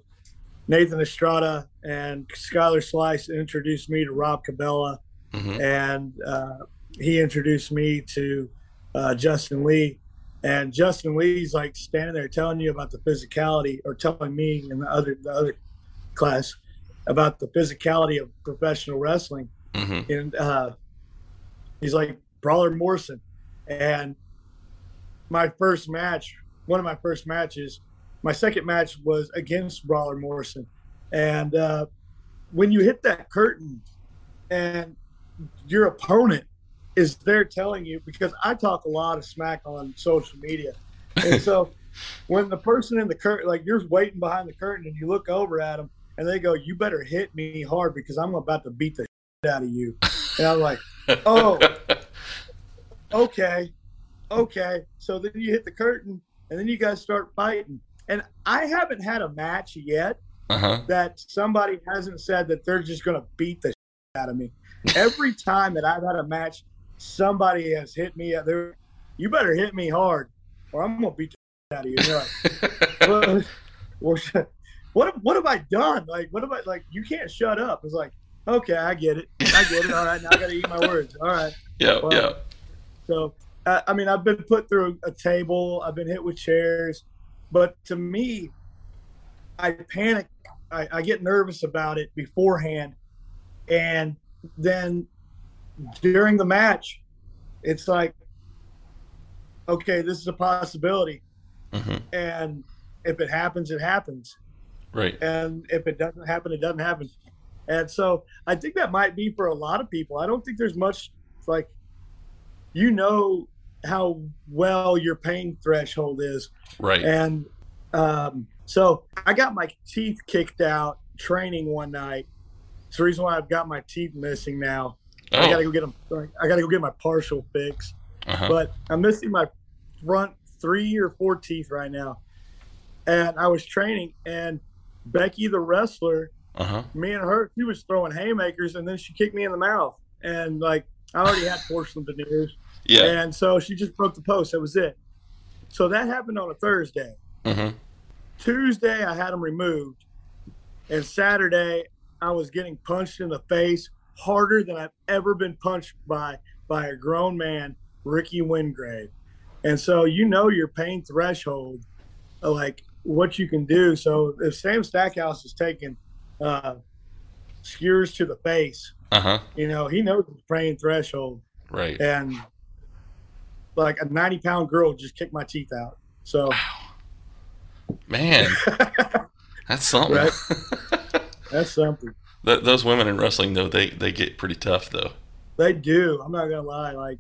F: Nathan Estrada and Skylar Slice introduced me to Rob Cabela
A: hmm
F: and uh, he introduced me to uh, Justin Lee. And Justin Lee's like standing there telling you about the physicality, or telling me and the other the other class about the physicality of professional wrestling.
A: hmm
F: And uh, he's like Brawler Morrison. And my first match, one of my first matches, my second match was against Brawler Morrison. And uh, when you hit that curtain and your opponent is there telling you because I talk a lot of smack on social media, and so when the person in the curtain, like you're waiting behind the curtain, and you look over at them, and they go, "You better hit me hard because I'm about to beat the shit out of you," and I'm like, "Oh, okay, okay." So then you hit the curtain, and then you guys start fighting, and I haven't had a match yet
A: Uh huh.
F: that somebody hasn't said that they're just going to beat the shit out of me. Every time that I've had a match, somebody has hit me. There, you better hit me hard, or I'm going to beat the shit out of you. Like, well, what what have I done? Like, what have I like? You can't shut up. It's like, okay, I get it. I get it. All right, now I got to eat my words. All right.
A: yeah,
F: Well,
A: yeah.
F: So, uh, I mean, I've been put through a table, I've been hit with chairs, but to me, I panic. I, I get nervous about it beforehand. And then during the match, it's like, okay, this is a possibility.
A: hmm
F: And if it happens, it happens.
A: Right.
F: And if it doesn't happen, it doesn't happen. And so I think that might be for a lot of people. I don't think there's much like, you know, how well your pain threshold is.
A: Right.
F: And um, so I got my teeth kicked out training one night. It's the reason why I've got my teeth missing now. I gotta
A: Oh.
F: go get them. I gotta go get my partial fix.
A: Uh-huh.
F: But I'm missing my front three or four teeth right now. And I was training, and Becky, the wrestler,
A: Uh-huh.
F: me and her, she was throwing haymakers, and then she kicked me in the mouth. And like, I already had porcelain veneers.
A: Yeah.
F: And so she just broke the post. That was it. So that happened on a Thursday.
A: hmm
F: Tuesday, I had them removed. And Saturday, I was getting punched in the face harder than I've ever been punched by by a grown man, Ricky Wingrave. And so you know your pain threshold, like what you can do. So if Sam Stackhouse is taking uh, skewers to the face,
A: Uh-huh.
F: you know, he knows his pain threshold.
A: Right.
F: And like a 90 pound girl just kicked my teeth out. So,
A: Man. That's something.
F: Right. that's something.
A: Th- those women in wrestling though, they they get pretty tough though.
F: They do. I'm not gonna lie. Like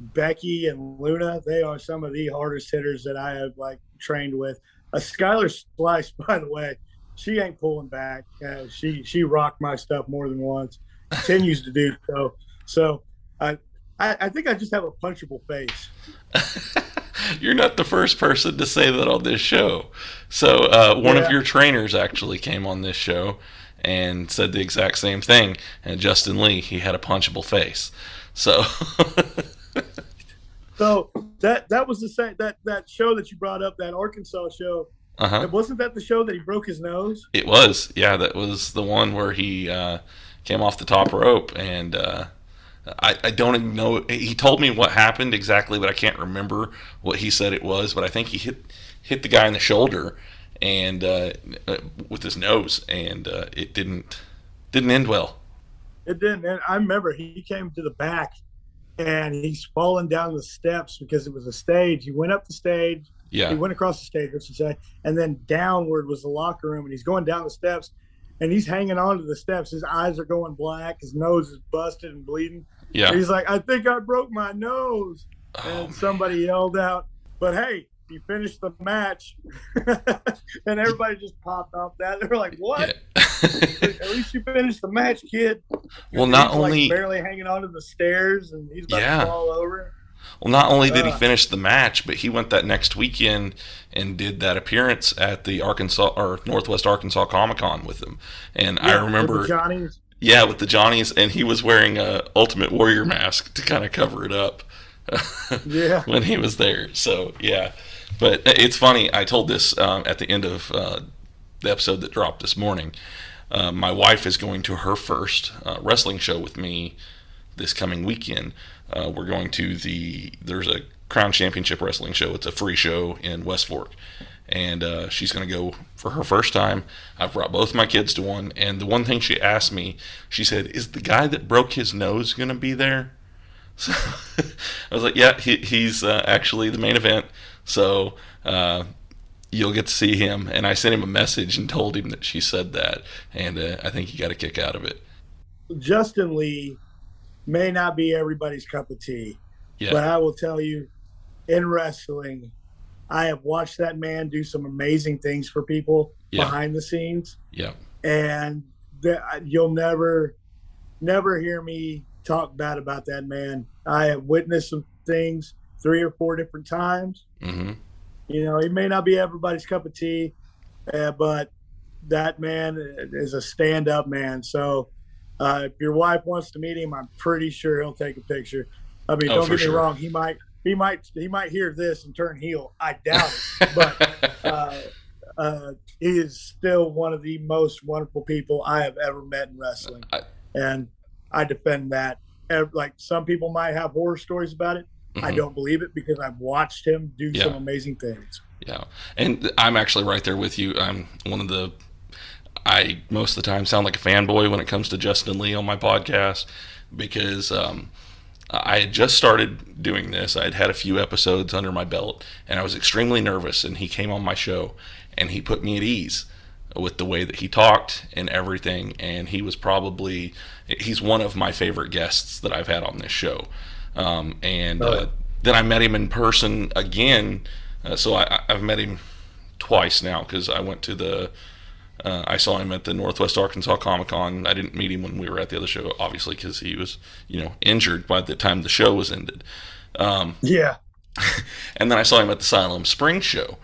F: Becky and Luna, they are some of the hardest hitters that I have like trained with. A Skylar Slice, by the way, she ain't pulling back. Uh, she she rocked my stuff more than once. Continues to do so. So I, I I think I just have a punchable face.
A: You're not the first person to say that on this show. So uh, one
F: Yeah.
A: of your trainers actually came on this show and said the exact same thing. And Justin Lee, he had a punchable face. So
F: So that that was the same that that show that you brought up, that Arkansas show.
A: Uh-huh.
F: Wasn't that the show that he broke his nose?
A: it was, yeah, that was the one where he uh, came off the top rope and. Uh, I, I don't know. He told me what happened exactly, but I can't remember what he said it was. But I think he hit hit the guy in the shoulder and uh, uh, with his nose, and uh, it didn't didn't end well.
F: It didn't. And I remember he came to the back and he's falling down the steps because it was a stage. He went up the stage,
A: Yeah,
F: he went across the stage, I should say, and then downward was the locker room. And he's going down the steps and he's hanging onto the steps. His eyes are going black, his nose is busted and bleeding.
A: yeah.
F: He's like, I think I broke my nose.
A: Oh,
F: And somebody yelled out, but hey, he finished the match. and everybody just popped off that. They were like, what?
A: yeah.
F: At least you finished the match, kid.
A: well, not
F: He's, like,
A: only
F: barely hanging onto the stairs, and he's about
A: Yeah.
F: to fall over.
A: Well, not only did he
F: Uh.
A: finish the match, but he went that next weekend and did that appearance at the Arkansas or Northwest Arkansas Comic Con with him. And I remember,
F: with the Johnny's.
A: yeah, with the Johnnies, and he was wearing a Ultimate Warrior mask to kind of cover it up.
F: Yeah.
A: when he was there. So yeah, but it's funny. I told this um, at the end of uh, the episode that dropped this morning. Uh, my wife is going to her first uh, wrestling show with me this coming weekend. Uh, we're going to the there's a Crown Championship Wrestling show. It's a free show in West Fork, and uh, she's going to go for her first time. I've brought both my kids to one, and the one thing she asked me, she said, "Is the guy that broke his nose going to be there?" So I was like, yeah, he, he's uh, actually the main event. So uh, you'll get to see him. And I sent him a message and told him that she said that. And uh, I think he got a kick out of it.
F: Justin Lee may not be everybody's cup of tea,
A: Yeah.
F: but I will tell you, in wrestling, I have watched that man do some amazing things for people
A: Yeah.
F: behind the scenes,
A: yeah.
F: and that you'll never, never hear me talk bad about that man. I have witnessed some things three or four different times.
A: hmm
F: You know, he may not be everybody's cup of tea, uh, but that man is a stand-up man. So, uh, if your wife wants to meet him, I'm pretty sure he'll take a picture. I mean,
A: Oh,
F: don't get me
A: sure.
F: wrong. He might, he might, he might hear this and turn heel. I doubt it. But uh, uh, he is still one of the most wonderful people I have ever met in wrestling,
A: I-
F: and I defend that. Like some people might have horror stories about it. I
A: Mhm.
F: don't believe it because I've watched him do
A: Yeah.
F: some amazing things.
A: Yeah, and I'm actually right there with you. I'm one of the. I most of the time sound like a fanboy when it comes to Justin Lee on my podcast because um, I had just started doing this. I had had a few episodes under my belt, and I was extremely nervous. And he came on my show, and he put me at ease with the way that he talked and everything. And he was probably he's one of my favorite guests that I've had on this show. Um, and uh, then I met him in person again. Uh, so I, I've met him twice now because I went to the. Uh, I saw him at the Northwest Arkansas Comic Con. I didn't meet him when we were at the other show, obviously, because he was, you know, injured by the time the show was ended. Um,
F: Yeah.
A: and then I saw him at the Siloam Spring show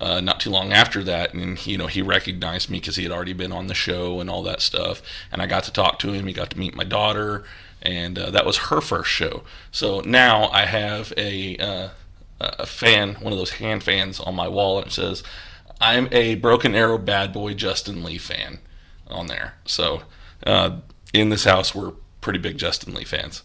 A: uh, not too long after that, and you know he recognized me because he had already been on the show and all that stuff. And I got to talk to him. He got to meet my daughter, and uh, that was her first show. So now I have a uh, a fan, one of those hand fans on my wall, and it says, "I'm a Broken Arrow Bad Boy Justin Lee fan." On there, so uh, in this house we're pretty big Justin Lee fans.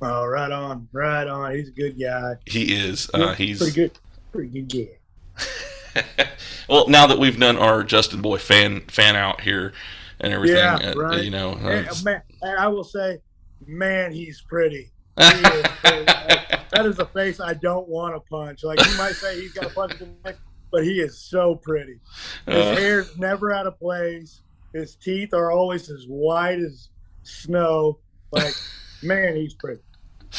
F: Oh, right on, right on. He's a good guy.
A: He is. Uh, he's
F: pretty good, pretty good guy.
A: well, now that we've done our Justin Boy fan fan out here and everything,
F: Yeah,
A: uh,
F: right.
A: you know, uh,
F: And, man, and I will say, man, he's pretty. He is pretty. that is a face I don't want to punch. Like you might say, he's got a punch neck, but he is so pretty. His
A: Uh.
F: hair's never out of place. His teeth are always as white as snow. Like, man, he's pretty.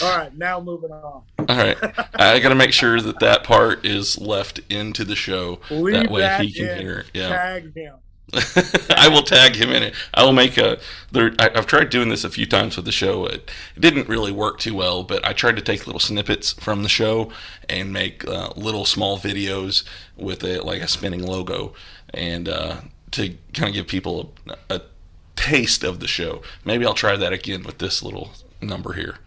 F: All right, now moving on.
A: all right. I got to make sure that that part is left into the show.
F: Leave
A: that way
F: that
A: he can hear. it. Yeah.
F: Tag him.
A: I will tag him in it. I will make a. There, I, I've tried doing this a few times with the show. It, it didn't really work too well, but I tried to take little snippets from the show and make uh, little small videos with a like a spinning logo, and uh, to kind of give people a, a taste of the show. Maybe I'll try that again with this little number here.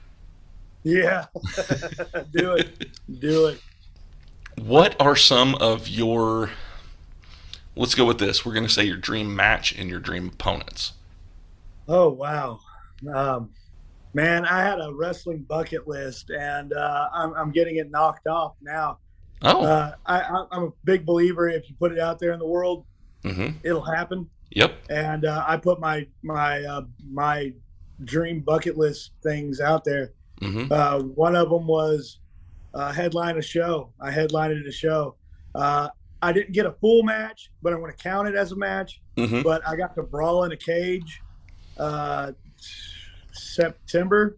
F: Yeah. Do it. Do it.
A: What are some of your? Let's go with this. We're going to say your dream match and your dream opponents.
F: Oh wow, um, man! I had a wrestling bucket list, and uh, I'm, I'm getting it knocked off now.
A: Oh,
F: Uh, I, I- I'm a big believer. If you put it out there in the world,
A: hmm
F: it'll happen.
A: Yep.
F: And uh, I put my my uh, my dream bucket list things out there.
A: hmm
F: Uh, one of them was uh, headline a show. I headlined a show. Uh, I didn't get a full match, but I'm going to count it as a match.
A: hmm
F: But I got to brawl in a cage. Uh, September,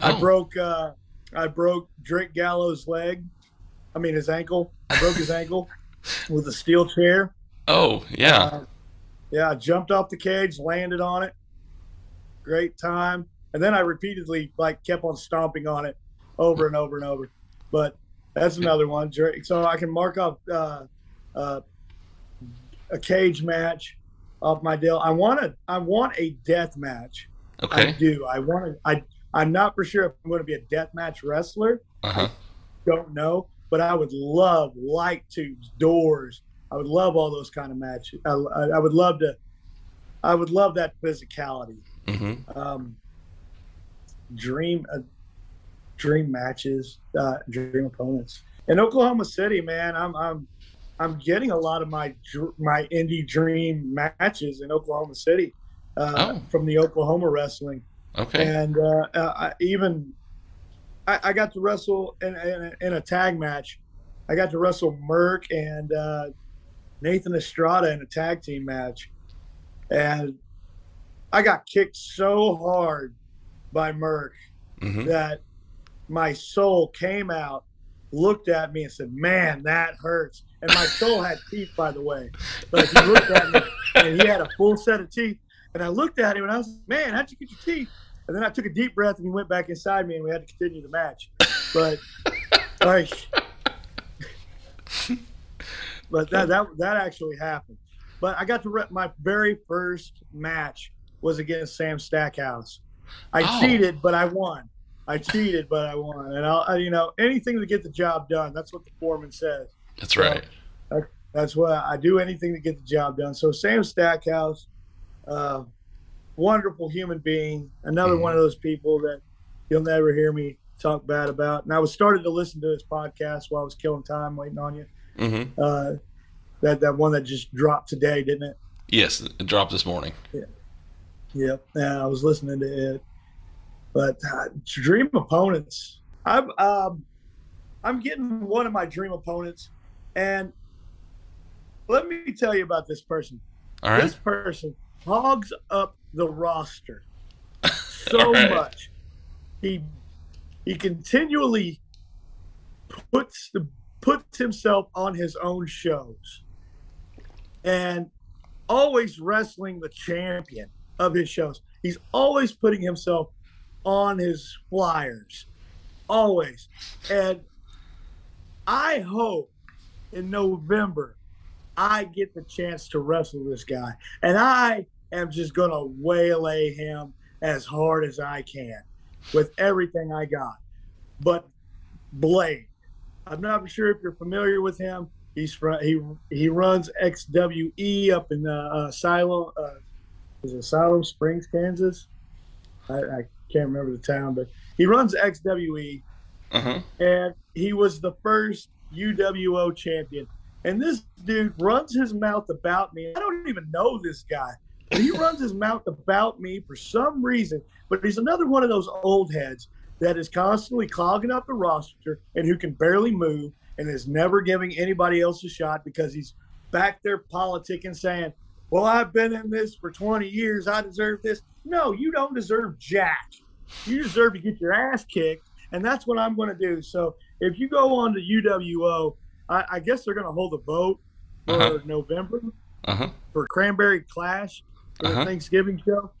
F: I
A: Oh.
F: broke uh, I broke Drake Gallows' leg. I mean his ankle. I broke his ankle with a steel chair.
A: Oh, yeah.
F: Uh, yeah, I jumped off the cage, landed on it. Great time. And then I repeatedly like kept on stomping on it over and over and over. But that's another one. Drake. So I can mark off uh, uh, a cage match off my deal. I want to. I want a death match.
A: Okay.
F: I do. I want to. I. I'm not for sure if I'm going to be a death match wrestler.
A: Uh huh.
F: Don't know, but I would love light tubes, doors. I would love all those kind of matches. I, I, I would love to. I would love that physicality.
A: Mm-hmm.
F: Um, dream, uh, dream matches, uh, dream opponents. In Oklahoma City, man, I'm I'm I'm getting a lot of my my indie dream matches in Oklahoma City uh,
A: Oh.
F: from the Oklahoma wrestling
A: Okay.
F: and uh, I even I, I got to wrestle in, in, in a tag match. I got to wrestle Merck and uh, Nathan Estrada in a tag team match, and I got kicked so hard by Merck
A: hmm
F: that my soul came out, looked at me, and said, "Man, that hurts." And my soul had teeth, by the way. But he looked at me, and he had a full set of teeth. And I looked at him, and I was, like, "Man, how'd you get your teeth?" And then I took a deep breath, and he went back inside me, and we had to continue the match. But like, but that that that actually happened. But I got to rep my very first match was against Sam Stackhouse. I
A: Oh.
F: cheated, but I won. I cheated, but I won. And I'll, I, you know, anything to get the job done. That's what the foreman says.
A: That's right.
F: That's why I do. Anything to get the job done. So Sam Stackhouse, uh, wonderful human being. Another
A: Mhm.
F: one of those people that you'll never hear me talk bad about. And I was started to listen to his podcast while I was killing time waiting on you.
A: hmm
F: Uh, that that one that just dropped today, didn't it?
A: Yes, it dropped this morning.
F: Yep. Yeah, I was listening to it. But uh, dream opponents. I'm um, I'm getting one of my dream opponents, and let me tell you about this person.
A: Right.
F: This person hogs up the roster so
A: right.
F: much. He he continually puts the puts himself on his own shows and always wrestling the champion of his shows. He's always putting himself on his flyers. Always. And I hope in November I get the chance to wrestle this guy. And I am just going to waylay him as hard as I can with everything I got. But Blade, I'm not sure if you're familiar with him. He's from he he runs XWE up in uh, uh, Silo, uh, is it Siloam Springs, Kansas? I, I can't remember the town, but he runs XWE
A: Uh huh.
F: and he was the first UWO champion. And this dude runs his mouth about me. I don't even know this guy. He runs his mouth about me for some reason. But he's another one of those old heads that is constantly clogging up the roster and who can barely move and is never giving anybody else a shot because he's back there politicking and saying, Well, I've been in this for 20 years. I deserve this. No, you don't deserve jack. You deserve to get your ass kicked and that's what I'm going to do. So if you go on to UWO, I, I guess they're going to hold a vote for
A: Uh-huh.
F: November
A: Uh huh.
F: for Cranberry Clash for
A: Uh-huh.
F: the Thanksgiving show.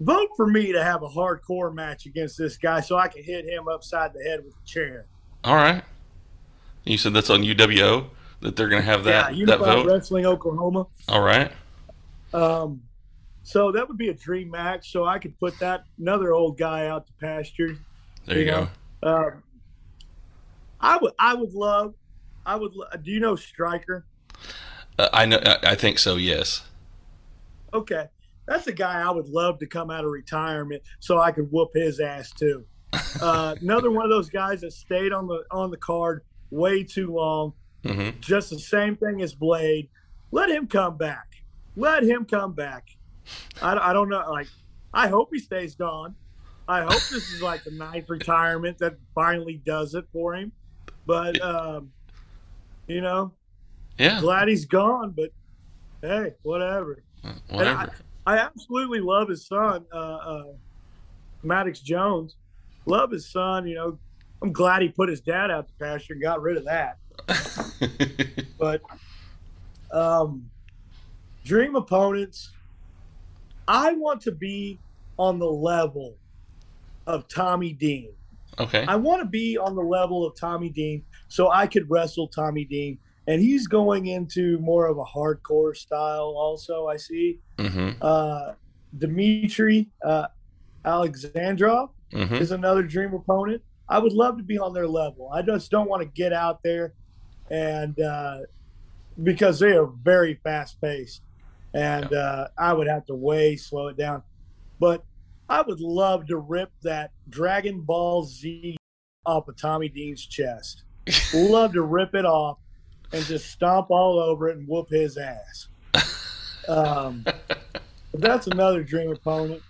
F: Vote for me to have a hardcore match against this guy so I can hit him upside the head with a chair.
A: All right. You said that's on UWO that they're going to have that
F: yeah,
A: that
F: Unified
A: vote.
F: Wrestling Oklahoma.
A: All right.
F: Um, so that would be a dream match. So I could put that another old guy out to pasture.
A: There you
F: Yeah.
A: go.
F: Um, I would, I would love, I would. lo- Do you know Striker?
A: Uh, I know. I, I think so. Yes.
F: Okay, that's a guy I would love to come out of retirement so I could whoop his ass too. Uh, another one of those guys that stayed on the on the card way too long.
A: hmm
F: Just the same thing as Blade. Let him come back. Let him come back. I, I don't know. Like, I hope he stays gone. I hope this is like the ninth retirement that finally does it for him. But um, you know,
A: Yeah.
F: glad he's gone. But hey, whatever.
A: Whatever.
F: I absolutely love his son, uh, uh, Maddox Jones. Love his son. You know, I'm glad he put his dad out to pasture and got rid of that. But um, dream opponents. I want to be on the level of Tommy Dean.
A: okay.
F: I want to be on the level of Tommy Dean so I could wrestle Tommy Dean. And he's going into more of a hardcore style, also, I see
A: hmm
F: uh, Dmitry uh, Alexandrov
A: hmm
F: is another dream opponent. I would love to be on their level. I just don't want to get out there and uh, because they are very fast paced, and uh, I would have to way slow it down. But I would love to rip that Dragon Ball Z off of Tommy Dean's chest. love to rip it off and just stomp all over it and whoop his ass. Um, but that's another dream opponent.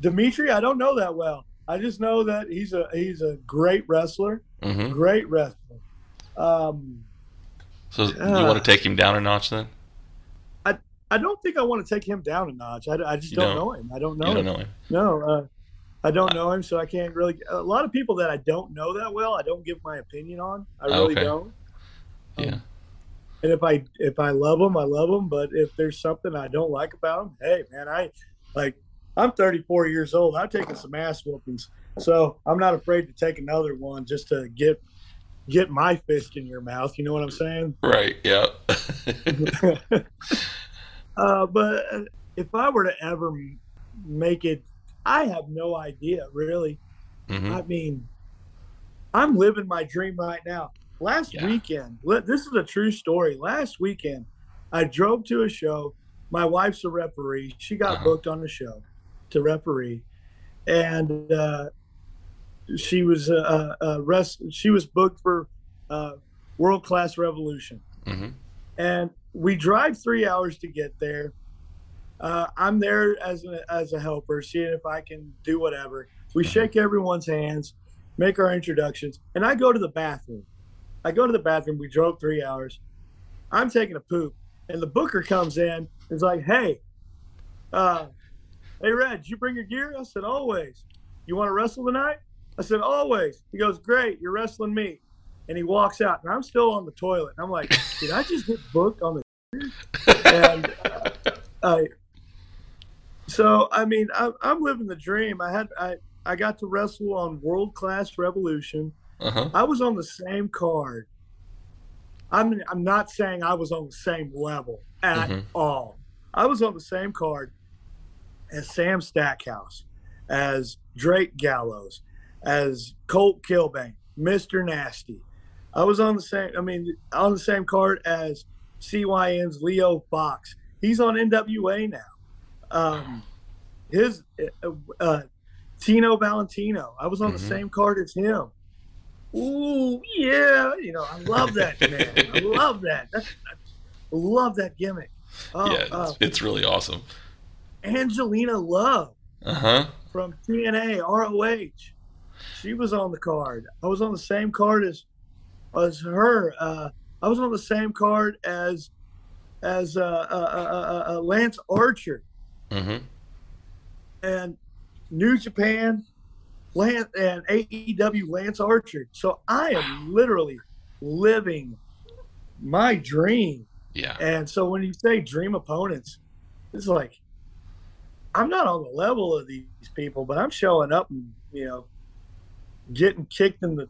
F: Dimitri, I don't know that well. I just know that he's a he's a great wrestler,
A: hmm
F: great wrestler. Um,
A: So you
F: Yeah.
A: want to take him down a notch then?
F: I don't think I want to take him down a notch. I, I just don't,
A: don't?
F: know him. I don't know.
A: You don't
F: him.
A: know him.
F: No, uh, I don't know him, so I can't really. A lot of people that I don't know that well, I don't give my opinion on. I really
A: Okay.
F: don't.
A: Yeah.
F: And if I if I love them, I love them. But if there's something I don't like about them, hey man, I like. I'm 34 years old. I've taken some ass whoopings, so I'm not afraid to take another one just to get get my fist in your mouth. You know what I'm saying?
A: Right. Yeah.
F: uh, but if I were to ever make it, I have no idea really.
A: hmm
F: I mean, I'm living my dream right now. Last
A: Yeah.
F: weekend, this is a true story. Last weekend, I drove to a show. My wife's a referee. She got
A: Uh-huh.
F: booked on the show to referee, and uh, she was uh, uh, rest. She was booked for uh, World Class Revolution
A: hmm
F: and we drive three hours to get there. Uh, I'm there as a, as a helper, seeing if I can do whatever. We shake everyone's hands, make our introductions, and I go to the bathroom. I go to the bathroom. We drove three hours. I'm taking a poop, and the booker comes in. is like, "Hey, uh, hey, Red, did you bring your gear?" I said, "Always." You want to wrestle tonight? I said, "Always." He goes, "Great, you're wrestling me." And he walks out, and I'm still on the toilet. I'm like, "Did I just get booked on the?" And uh, I, so I mean, I, I'm living the dream. I had I I got to wrestle on World Class Revolution.
A: Uh huh.
F: I was on the same card. I'm I'm not saying I was on the same level at
A: Mhm.
F: all. I was on the same card as Sam Stackhouse, as Drake Gallows, as Colt Kilbane, Mr. Nasty. I was on the same I mean on the same card as CYN's Leo Fox. He's on NWA now. Um, his uh, uh, Tino Valentino. I was on the
A: Mhm.
F: same card as him. Ooh, yeah, you know, I love that man. I love that. That's, I love that gimmick. Oh,
A: yeah.
F: uh,
A: It's, it's really awesome.
F: Angelina Love
A: Uh huh.
F: from TNA ROH. She was on the card. I was on the same card as as her. Uh, I was on the same card as as uh, uh, uh, uh, uh, Lance Archer
A: hmm
F: and New Japan, Lance and AEW Lance Archer. So I am literally living my dream.
A: Yeah.
F: And so when you say dream opponents, it's like I'm not on the level of these people, but I'm showing up and you know getting kicked in the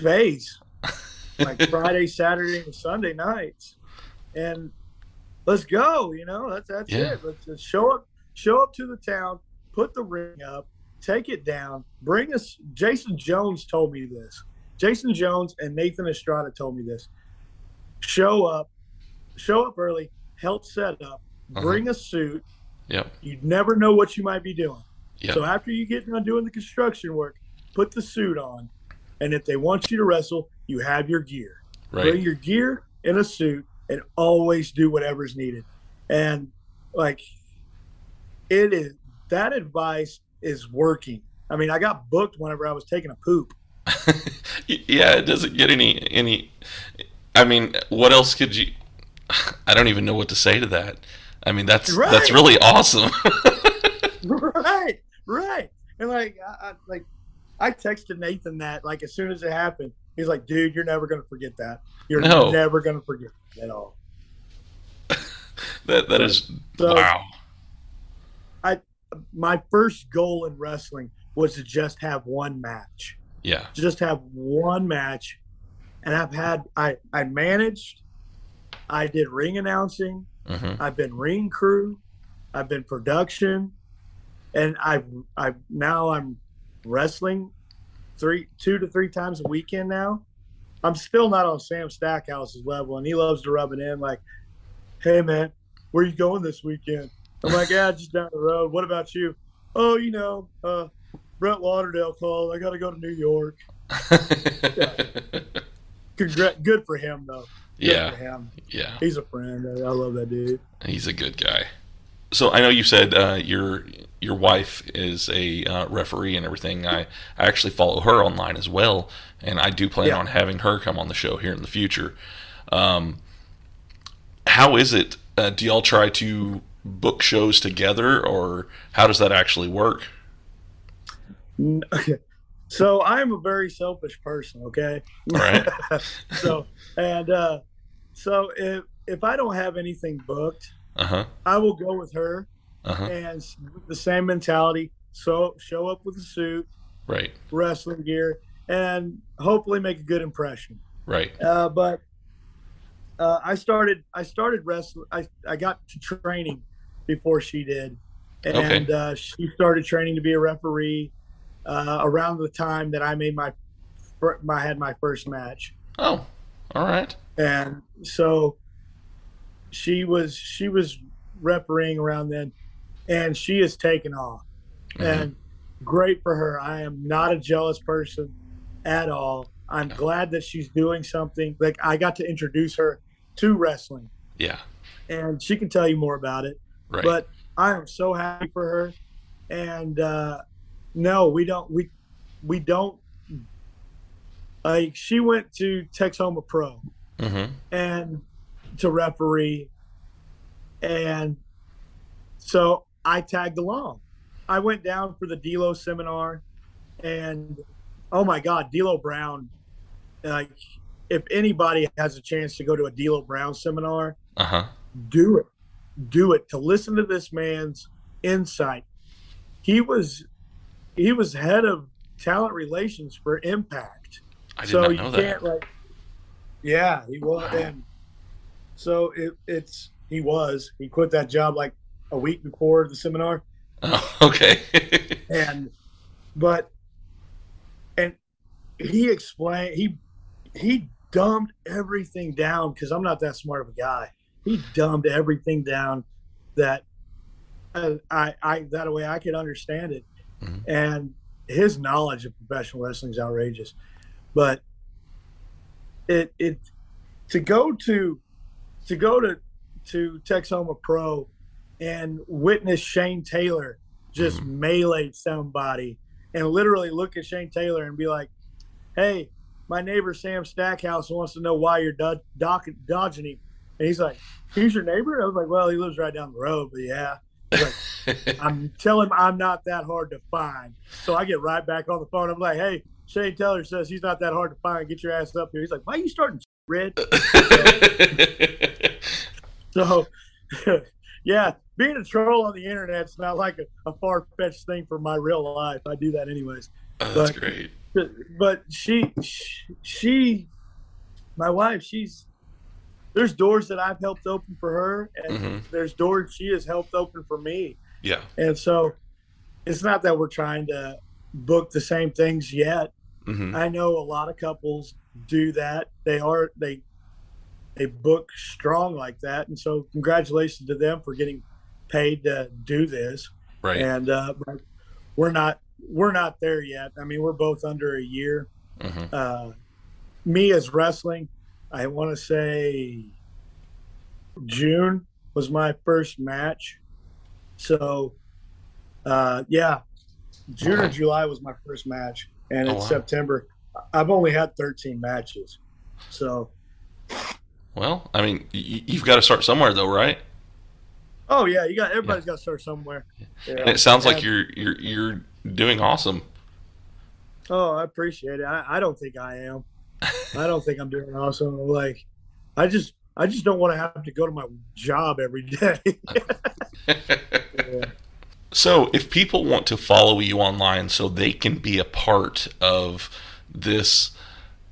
F: face like Friday, Saturday, and Sunday nights, and let's go. You know that's that's
A: Yeah.
F: it. Let's just show up, show up to the town, put the ring up, take it down, bring us. Jason Jones told me this. Jason Jones and Nathan Estrada told me this. Show up, show up early, help set up,
A: Uh-huh.
F: bring a suit.
A: Yep.
F: You never know what you might be doing.
A: Yep.
F: So after you get done doing the construction work, put the suit on, and if they want you to wrestle, you have your gear. Bring
A: Right.
F: your gear in a suit and always do whatever's needed. And like it is that advice is working. I mean, I got booked whenever I was taking a poop.
A: yeah. It doesn't get any any. I mean, what else could you? I don't even know what to say to that. I mean, that's that's really awesome.
F: right, right. And like, I, I, like, I texted Nathan that like as soon as it happened. He's like, "Dude, you're never gonna forget that. You're
A: No.
F: never gonna forget it at all."
A: that that is
F: So-
A: wow.
F: I my first goal in wrestling was to just have one match.
A: Yeah.
F: just have one match and i've had i i managed i did ring announcing
A: hmm
F: i've been ring crew i've been production and i've i've now i'm wrestling three two to three times a weekend now i'm still not on sam stackhouse's level and he loves to rub it in like hey man where you going this weekend i'm like yeah just down the road what about you oh you know uh brent lauderdale called i gotta go to new york Congrat- good for him though. Good
A: yeah.
F: for him.
A: Yeah.
F: He's a friend. I love that dude.
A: He's a good guy. So I know you said uh, your your wife is a uh, referee and everything. I, I actually follow her online as well, and I do plan
F: Yeah.
A: on having her come on the show here in the future. Um, how is it? Uh, do y'all try to book shows together, or how does that actually work?
F: Okay. So I'm a very selfish person. Okay.
A: All right.
F: so and uh, so if if I don't have anything booked,
A: Uh huh.
F: I will go with her
A: Uh huh.
F: and the same mentality. So show up with a suit,
A: Right.
F: wrestling gear, and hopefully make a good impression.
A: Right.
F: Uh, but uh, I started I started wrestling. I, I got to training before she did, and uh, she started training to be a referee uh, around the time that I made my my had my first match,
A: Oh. All right.
F: and so she was she was refereeing around then, and she has taken off,
A: Mhm.
F: and great for her. I am not a jealous person at all. I'm
A: No.
F: glad that she's doing something. Like I got to introduce her to wrestling,
A: Yeah.
F: and she can tell you more about it.
A: Right.
F: But I am so happy for her. And uh, no, we don't. We we don't. Like she went to Texoma Pro
A: mm-hmm.
F: and to referee, and so I tagged along. I went down for the D'Lo seminar, and oh my God, D'Lo Brown! Like, if anybody has a chance to go to a D'Lo Brown seminar,
A: Uh huh.
F: do it do it to listen to this man's insight he was he was head of talent relations for impact
A: I did
F: so
A: not
F: you
A: know that.
F: can't like yeah he was
A: Wow.
F: and so it, it's he was he quit that job like a week before the seminar
A: Oh, okay.
F: and but and he explained he he dumbed everything down because i'm not that smart of a guy he dumbed everything down that uh, i i that way i could understand it
A: Mhm.
F: and his knowledge of professional wrestling is outrageous but it it to go to to go to to texoma pro and witness shane taylor just
A: Mhm.
F: melee somebody and literally look at Shane Taylor and be like, "Hey, my neighbor Sam Stackhouse wants to know why you're do- doc- dodging him." And he's like, "He's your neighbor?" I was like, "Well, he lives right down the road, but yeah." Like, I'm telling him I'm not that hard to find. So I get right back on the phone. I'm like, "Hey, Shane Taylor says he's not that hard to find. Get your ass up here." He's like, "Why are you starting red?" So, yeah, being a troll on the internet's not like a, a far fetched thing for my real life. I do that anyways.
A: Oh, that's
F: But-
A: great.
F: But, she, she, my wife, she's there's doors that I've helped open for her, and
A: Mhm.
F: there's doors she has helped open for me.
A: Yeah.
F: And so, it's not that we're trying to book the same things yet.
A: hmm
F: I know a lot of couples do that. They are they they book strong like that, and so congratulations to them for getting paid to do this.
A: Right.
F: And uh, we're not we're not there yet. I mean, we're both under a year.
A: hmm
F: Uh, me as wrestling, I want to say June was my first match. So, uh, yeah, June or July was my first match, and
A: Oh, wow.
F: September, I've only had 13 matches. So,
A: Well, I mean, you've got to start somewhere, though, right?
F: oh yeah, you got everybody's got to start somewhere. Yeah.
A: And it sounds like you're you're you're doing awesome.
F: Oh, I appreciate it. I, I don't think I am. I don't think I'm doing awesome. Like, I just I just don't want to have to go to my job every day. Yeah.
A: So, if people want to follow you online so they can be a part of this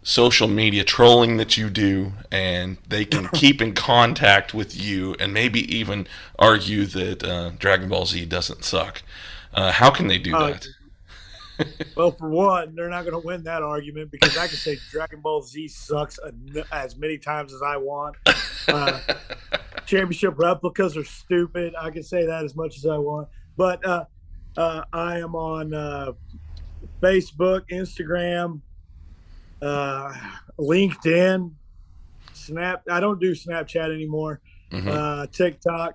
A: social media trolling that you do and they can keep in contact with you and maybe even argue that uh, Dragon Ball Z doesn't suck, uh, how can they do
F: Oh,
A: that?
F: Well, for one, they're not going to win that argument because I can say Dragon Ball Z sucks as many times as I want. Uh, championship replicas are stupid. I can say that as much as I want. But uh, uh, I am on uh, Facebook, Instagram, uh, LinkedIn, Snap. I don't do Snapchat anymore.
A: Mhm.
F: Uh, TikTok,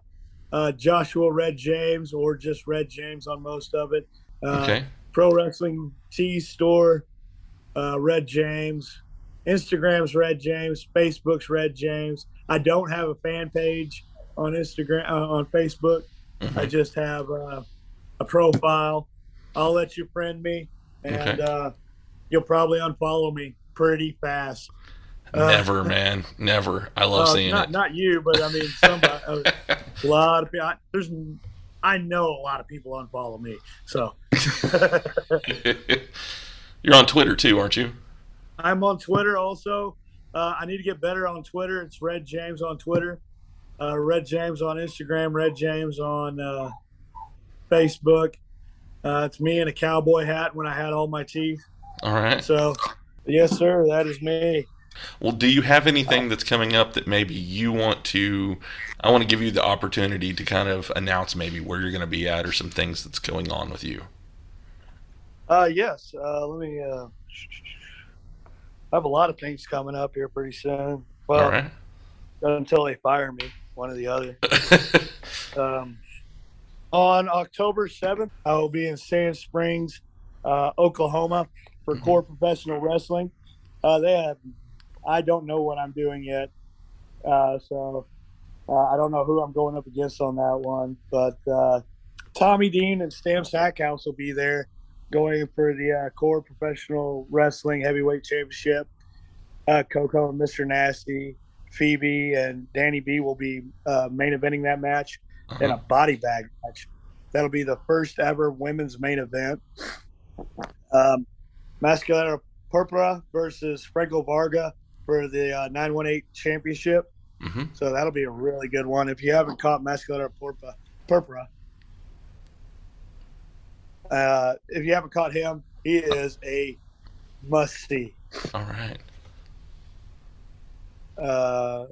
F: uh, Joshua Red James, or just Red James on most of it. Uh,
A: okay.
F: Pro Wrestling Tees Store, uh, Red James. Instagram's Red James. Facebook's Red James. I don't have a fan page on Instagram uh, on Facebook. I
A: Mhm.
F: just have uh, a profile. I'll let you friend me. and
A: Okay.
F: uh, you'll probably unfollow me pretty fast. Uh,
A: never, man, never. I love
F: Uh,
A: seeing
F: not
A: it.
F: not you, but I mean somebody. a lot of people. I, there's, I know a lot of people unfollow me. So
A: You're on Twitter too, aren't you?
F: I'm on Twitter also. Uh, I need to get better on Twitter. It's Red James on Twitter, uh, Red James on Instagram, Red James on uh, Facebook. Uh, it's me in a cowboy hat when I had all my teeth.
A: All right.
F: So, yes, sir, that is me.
A: Well, do you have anything that's coming up that maybe you want to? I want to give you the opportunity to kind of announce maybe where you're going to be at or some things that's going on with you.
F: Uh, yes. Uh, let me. Uh, I have a lot of things coming up here pretty soon. Well,
A: right.
F: until they fire me, one or the other. Um, on October 7th, I will be in Sand Springs, uh, Oklahoma for
A: Mhm.
F: Core Professional Wrestling. Uh, they have, I don't know what I'm doing yet. Uh, so uh, I don't know who I'm going up against on that one. But uh, Tommy Dean and Sam Stackhouse will be there going for the uh, Core Professional Wrestling Heavyweight Championship. Uh, Coco and Mr. Nasty, Phoebe and Danny B will be uh, main eventing that match in
A: Uh-huh.
F: a body bag match. That'll be the first ever women's main event. Um, Masculina Purpura versus Franco Varga for the uh, 918 championship.
A: hmm
F: So that'll be a really good one. If you haven't caught Masculina Purpura, Purpura uh, if you haven't caught him, he is a must see.
A: All right.
F: Uh,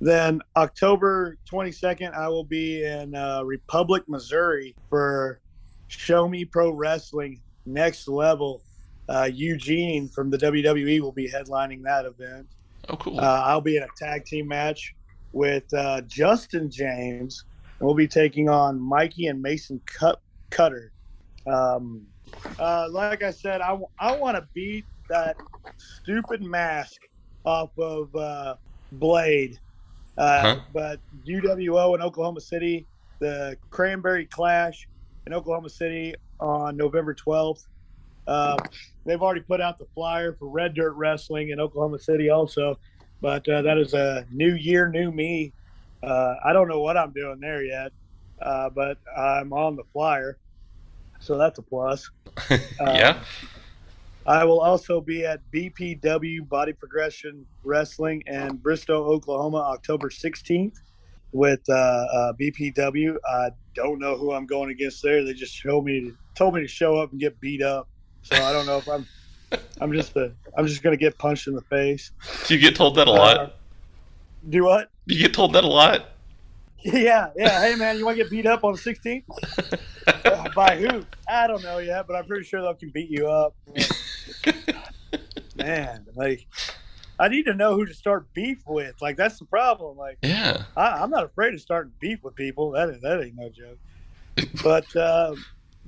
F: then October 22nd, I will be in uh, Republic, Missouri for Show Me Pro Wrestling Next Level. Uh, Eugene from the WWE will be headlining that event.
A: Oh, cool.
F: Uh, I'll be in a tag team match with uh, Justin James, and we'll be taking on Mikey and Mason Cut- Cutter. Um, uh, like I said, I, want to beat that stupid mask off of uh, Blade. Uh,
A: Huh?
F: But UWO in Oklahoma City, the Cranberry Clash in Oklahoma City on November 12th. Uh, they've already put out the flyer for Red Dirt Wrestling in Oklahoma City also, but uh, that is a new year, new me. Uh, I don't know what I'm doing there yet, uh, but I'm on the flyer, so that's a plus.
A: yeah.
F: I will also be at BPW Body Progression Wrestling in Bristow, Oklahoma, October 16th with uh, uh, BPW. I don't know who I'm going against there. They just showed me, told me to show up and get beat up. So I don't know if I'm, I'm just a, I'm just gonna get punched in the face.
A: Do you get told that a
F: Uh,
A: lot?
F: do what?
A: Do you get told that a lot?
F: Yeah, yeah. Hey, man, you want to get beat up on the 16th? Uh, By who? I don't know yet, but I'm pretty sure they can beat you up. Man, like, I need to know who to start beef with. Like, that's the problem. Like,
A: yeah.
F: I, I'm not afraid of starting beef with people. That that ain't no joke. But, uh,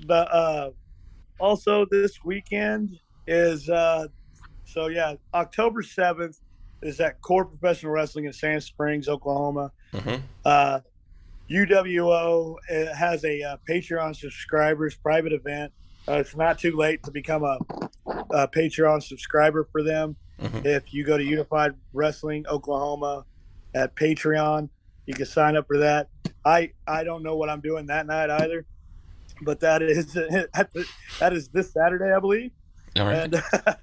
F: but uh, also this weekend is, uh, so yeah, October 7th is at Core Professional Wrestling in Sand Springs, Oklahoma.
A: hmm
F: Uh, UWO has a uh, Patreon subscribers private event. Uh, it's not too late to become a, a Patreon subscriber for them.
A: Mhm.
F: If you go to Unified Wrestling Oklahoma at Patreon, you can sign up for that. I I don't know what I'm doing that night either, but that is that is this Saturday, I believe
A: All right.
F: and uh,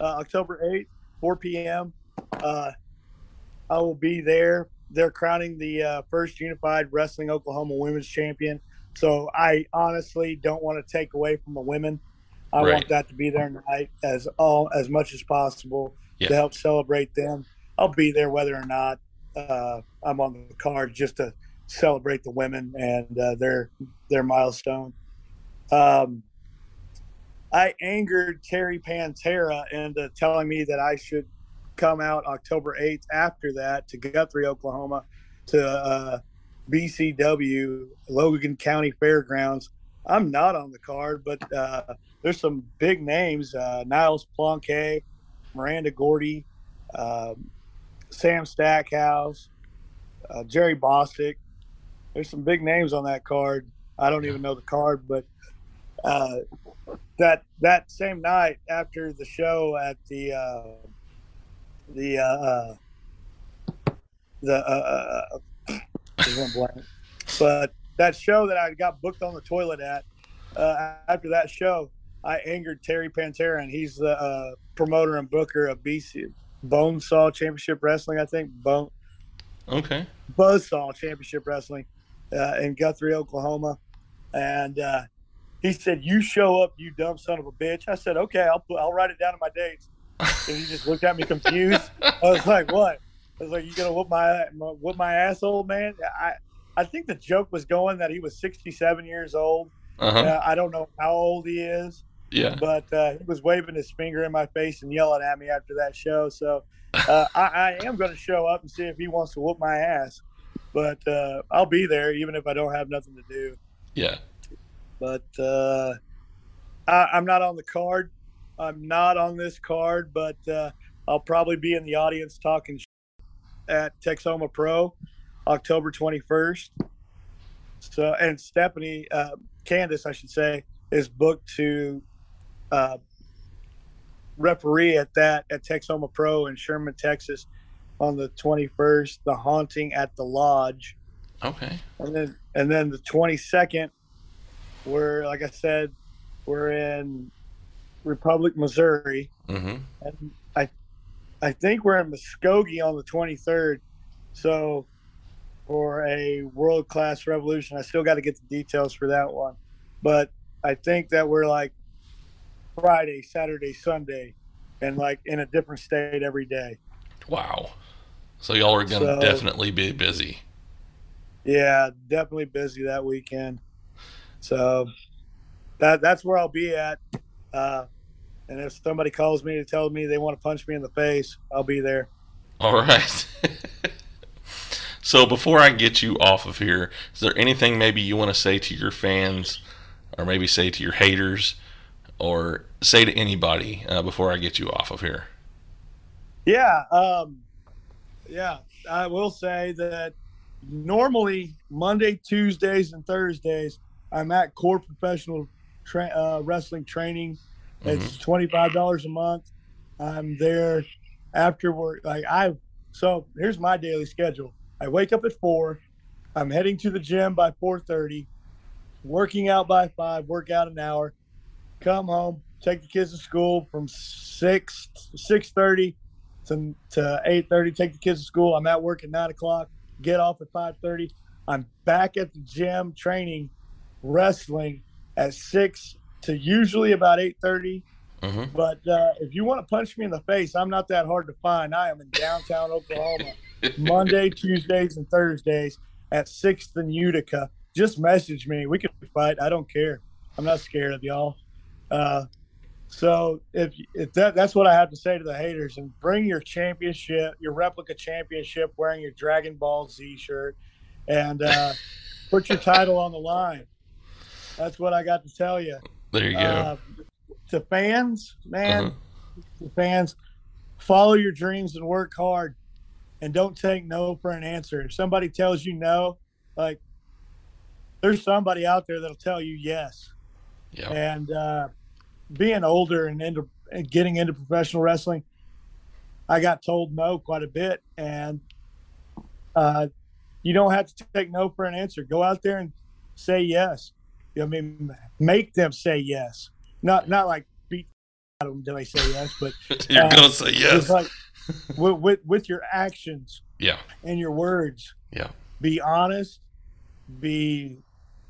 F: October 8th, 4 p.m. Uh, I will be there. They're crowning the uh, first unified wrestling Oklahoma women's champion. So I honestly don't want to take away from the women. I
A: Right.
F: want that to be there tonight as all as much as possible
A: Yeah.
F: to help celebrate them. I'll be there whether or not uh, I'm on the card just to celebrate the women and uh, their their milestone. Um, I angered Terry Pantera into telling me that I should come out October 8th after that to Guthrie, Oklahoma, to uh, BCW, Logan County Fairgrounds. I'm not on the card, but uh, there's some big names uh, Niles Plonke, Miranda Gordy, um, Sam Stackhouse, uh, Jerry Bostic. There's some big names on that card. I don't even know the card, but uh, that that same night after the show at the uh, the uh, uh, the uh, uh, blank. but that show that I got booked on the toilet at uh, after that show, I angered Terry Pantera, and he's the uh, promoter and booker of BC Bonesaw Championship Wrestling, I think. Bone
A: Okay.
F: Buzzsaw Championship Wrestling uh, in Guthrie, Oklahoma, and uh, he said, "You show up, you dumb son of a bitch." I said, "Okay, I'll put, I'll write it down in my dates." And he just looked at me confused. I was like, "What?" I was like, "You gonna whoop my, my whoop my ass, old man?" I I think the joke was going that he was 67 years old.
A: Uh huh.
F: Uh, I don't know how old he is,
A: Yeah.
F: but uh, he was waving his finger in my face and yelling at me after that show. So uh, I, I am going to show up and see if he wants to whoop my ass. But uh, I'll be there even if I don't have nothing to do.
A: Yeah.
F: But uh, I, I'm not on the card. I'm not on this card, but uh, I'll probably be in the audience talking at Texoma Pro, October 21st. So, and Stephanie, uh, Candace, I should say, is booked to uh, referee at that at Texoma Pro in Sherman, Texas, on the 21st. The haunting at the lodge
A: Okay.
F: and then and then the 22nd we're like i said we're in republic missouri
A: Mm-hmm.
F: and i i think we're in muskogee on the 23rd so for a world class revolution i still got to get the details for that one but i think that we're like friday saturday sunday and like in a different state every day
A: Wow. So y'all are gonna
F: So-
A: definitely be busy.
F: Yeah, definitely busy that weekend. So that that's where I'll be at. Uh, and if somebody calls me to tell me they want to punch me in the face, I'll be there.
A: All right. so before I get you off of here, is there anything maybe you want to say to your fans, or maybe say to your haters, or say to anybody uh, before I get you off of here?
F: Yeah, um, yeah. I will say that normally Monday, Tuesdays, and Thursdays I'm at Core Professional tra- uh, Wrestling Training. It's twenty five dollars a month. I'm there after work. Like I, so here's my daily schedule. I wake up at four. I'm heading to the gym by four thirty. Working out by five. Work out an hour. Come home. Take the kids to school from six six thirty to to eight thirty. Take the kids to school. I'm at work at nine o'clock. Get off at five thirty. I'm back at the gym training wrestling at six to usually about eight thirty.
A: Mm-hmm.
F: But uh, if you want to punch me in the face, I'm not that hard to find. I am in downtown Oklahoma, Monday, Tuesdays, and Thursdays at Sixth and Utica. Just message me. We can fight. I don't care. I'm not scared of y'all. Uh, so if if that that's what I have to say to the haters, and bring your championship, your replica championship, wearing your Dragon Ball Z shirt, and uh, put your title on the line. That's what I got to tell you.
A: There you go.
F: Uh, to fans, man,
A: Uh-huh.
F: to fans, follow your dreams and work hard, and don't take no for an answer. If somebody tells you no, like there's somebody out there that'll tell you yes.
A: Yeah.
F: And uh, being older and into and getting into professional wrestling, I got told no quite a bit, and uh, you don't have to take no for an answer. Go out there and say yes. I mean, make them say yes. Not not like beat out of them until they say yes, but
A: You're
F: uh,
A: gonna say yes.
F: like with, with with your actions
A: yeah.
F: and your words.
A: Yeah.
F: Be honest. Be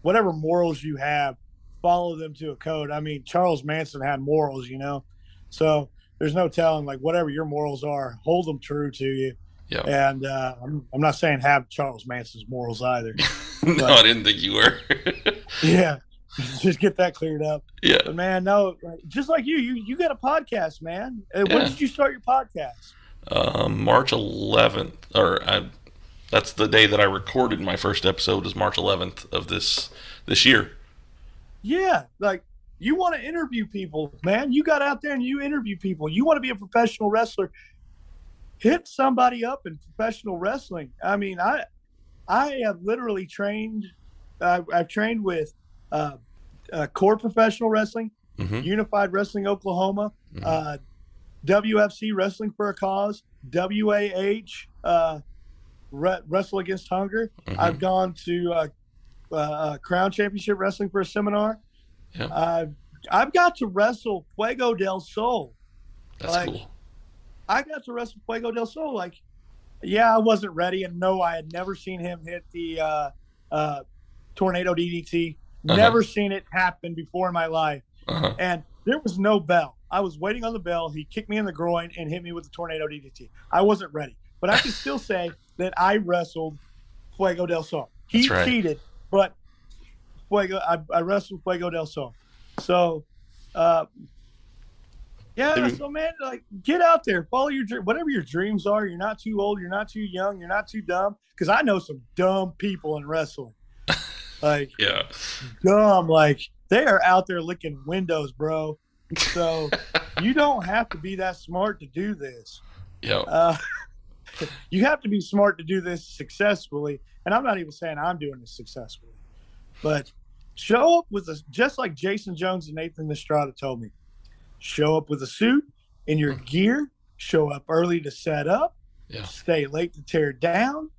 F: whatever morals you have. Follow them to a code. I mean, Charles Manson had morals, you know. So there's no telling, like whatever your morals are, hold them true to you.
A: Yeah.
F: And uh, I'm, I'm not saying have Charles Manson's morals either.
A: no, I didn't think you were.
F: yeah, just get that cleared up.
A: yeah.
F: But man, no, just like you, you you got a podcast, man. Uh,
A: Yeah.
F: When did you start your podcast?
A: Um, March 11th, or I, that's the day that I recorded my first episode. Is March 11th of this this year.
F: Yeah, like you want to interview people, man. You got out there and you interview people. You want to be a professional wrestler. Hit somebody up in professional wrestling. I mean, I I have literally trained. Uh, I've trained with uh, uh, core professional wrestling,
A: Mhm.
F: Unified Wrestling Oklahoma,
A: Mhm.
F: uh, WFC Wrestling for a Cause, WAH uh, Re- Wrestle Against Hunger.
A: Mhm.
F: I've gone to uh, uh, Crown Championship Wrestling for a seminar.
A: Yeah.
F: I've I've got to wrestle Fuego del Sol.
A: That's
F: like-
A: cool.
F: I got to wrestle Fuego del Sol. Like, yeah, I wasn't ready, and no, I had never seen him hit the uh, uh, tornado DDT.
A: Uh-huh.
F: Never seen it happen before in my life,
A: Uh-huh.
F: and there was no bell. I was waiting on the bell. He kicked me in the groin and hit me with the tornado DDT. I wasn't ready, but I can still say that I wrestled Fuego del Sol. He
A: right.
F: cheated, but Fuego, I, I wrestled Fuego del Sol. So, uh, yeah. So, man, like, get out there, follow your dream, whatever your dreams are. You're not too old, you're not too young, you're not too dumb. Because I know some dumb people in wrestling, like
A: Yeah.
F: dumb. Like they are out there licking windows, bro. So you don't have to be that smart to do this.
A: Yeah.
F: Uh, you have to be smart to do this successfully. And I'm not even saying I'm doing this successfully, but show up with a just like Jason Jones and Nathan Estrada told me. Show up with a suit and your gear. Show up early to set up.
A: Yeah.
F: Stay late to tear down.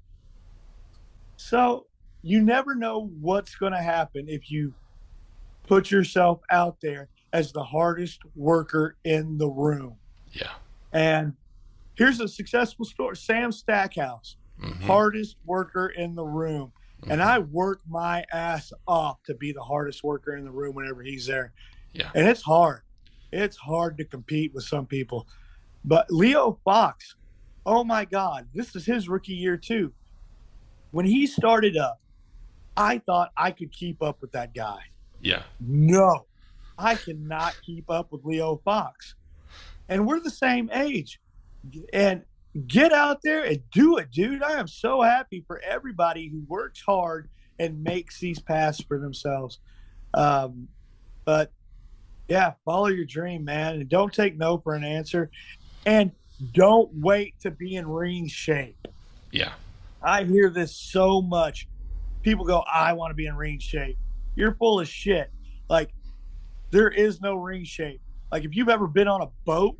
F: So you never know what's going to happen if you put yourself out there as the hardest worker in the room.
A: Yeah.
F: And here's a successful story Sam Stackhouse,
A: Mhm.
F: hardest worker in the room. And I work my ass off to be the hardest worker in the room whenever he's there.
A: Yeah.
F: And it's hard. It's hard to compete with some people. But Leo Fox, oh my God, this is his rookie year too. When he started up, I thought I could keep up with that guy.
A: Yeah.
F: No, I cannot keep up with Leo Fox. And we're the same age. And get out there and do it, dude. I am so happy for everybody who works hard and makes these paths for themselves. Um, but yeah, follow your dream, man. And don't take no for an answer. And don't wait to be in ring shape.
A: Yeah.
F: I hear this so much. People go, I want to be in ring shape. You're full of shit. Like, there is no ring shape. Like, if you've ever been on a boat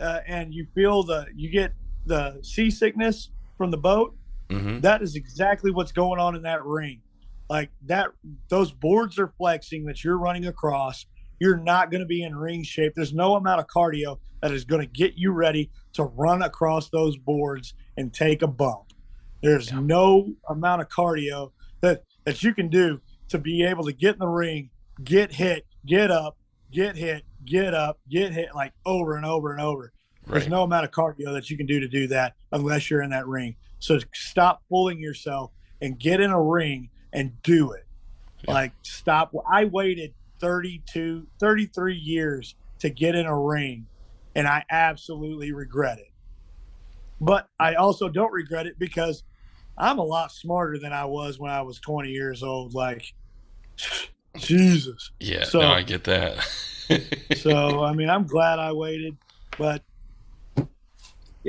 F: uh, and you feel the, you get the seasickness from the boat,
A: Mm-hmm.
F: that is exactly what's going on in that ring. Like, that, those boards are flexing that you're running across. You're not going to be in ring shape. There's no amount of cardio that is going to get you ready to run across those boards and take a bump. There's
A: Yeah.
F: no amount of cardio that that you can do to be able to get in the ring, get hit, get up, get hit, get up, get hit like over and over and over. There's no amount of cardio that you can do to do that unless you're in that ring. So stop fooling yourself and get in a ring and do it.
A: Yeah.
F: Like stop. I waited 32, 33 years to get in a ring and I absolutely regret it. But I also don't regret it because I'm a lot smarter than I was when I was 20 years old. Like, Jesus.
A: Yeah.
F: So-
A: no, I get that.
F: So, I mean, I'm glad I waited, but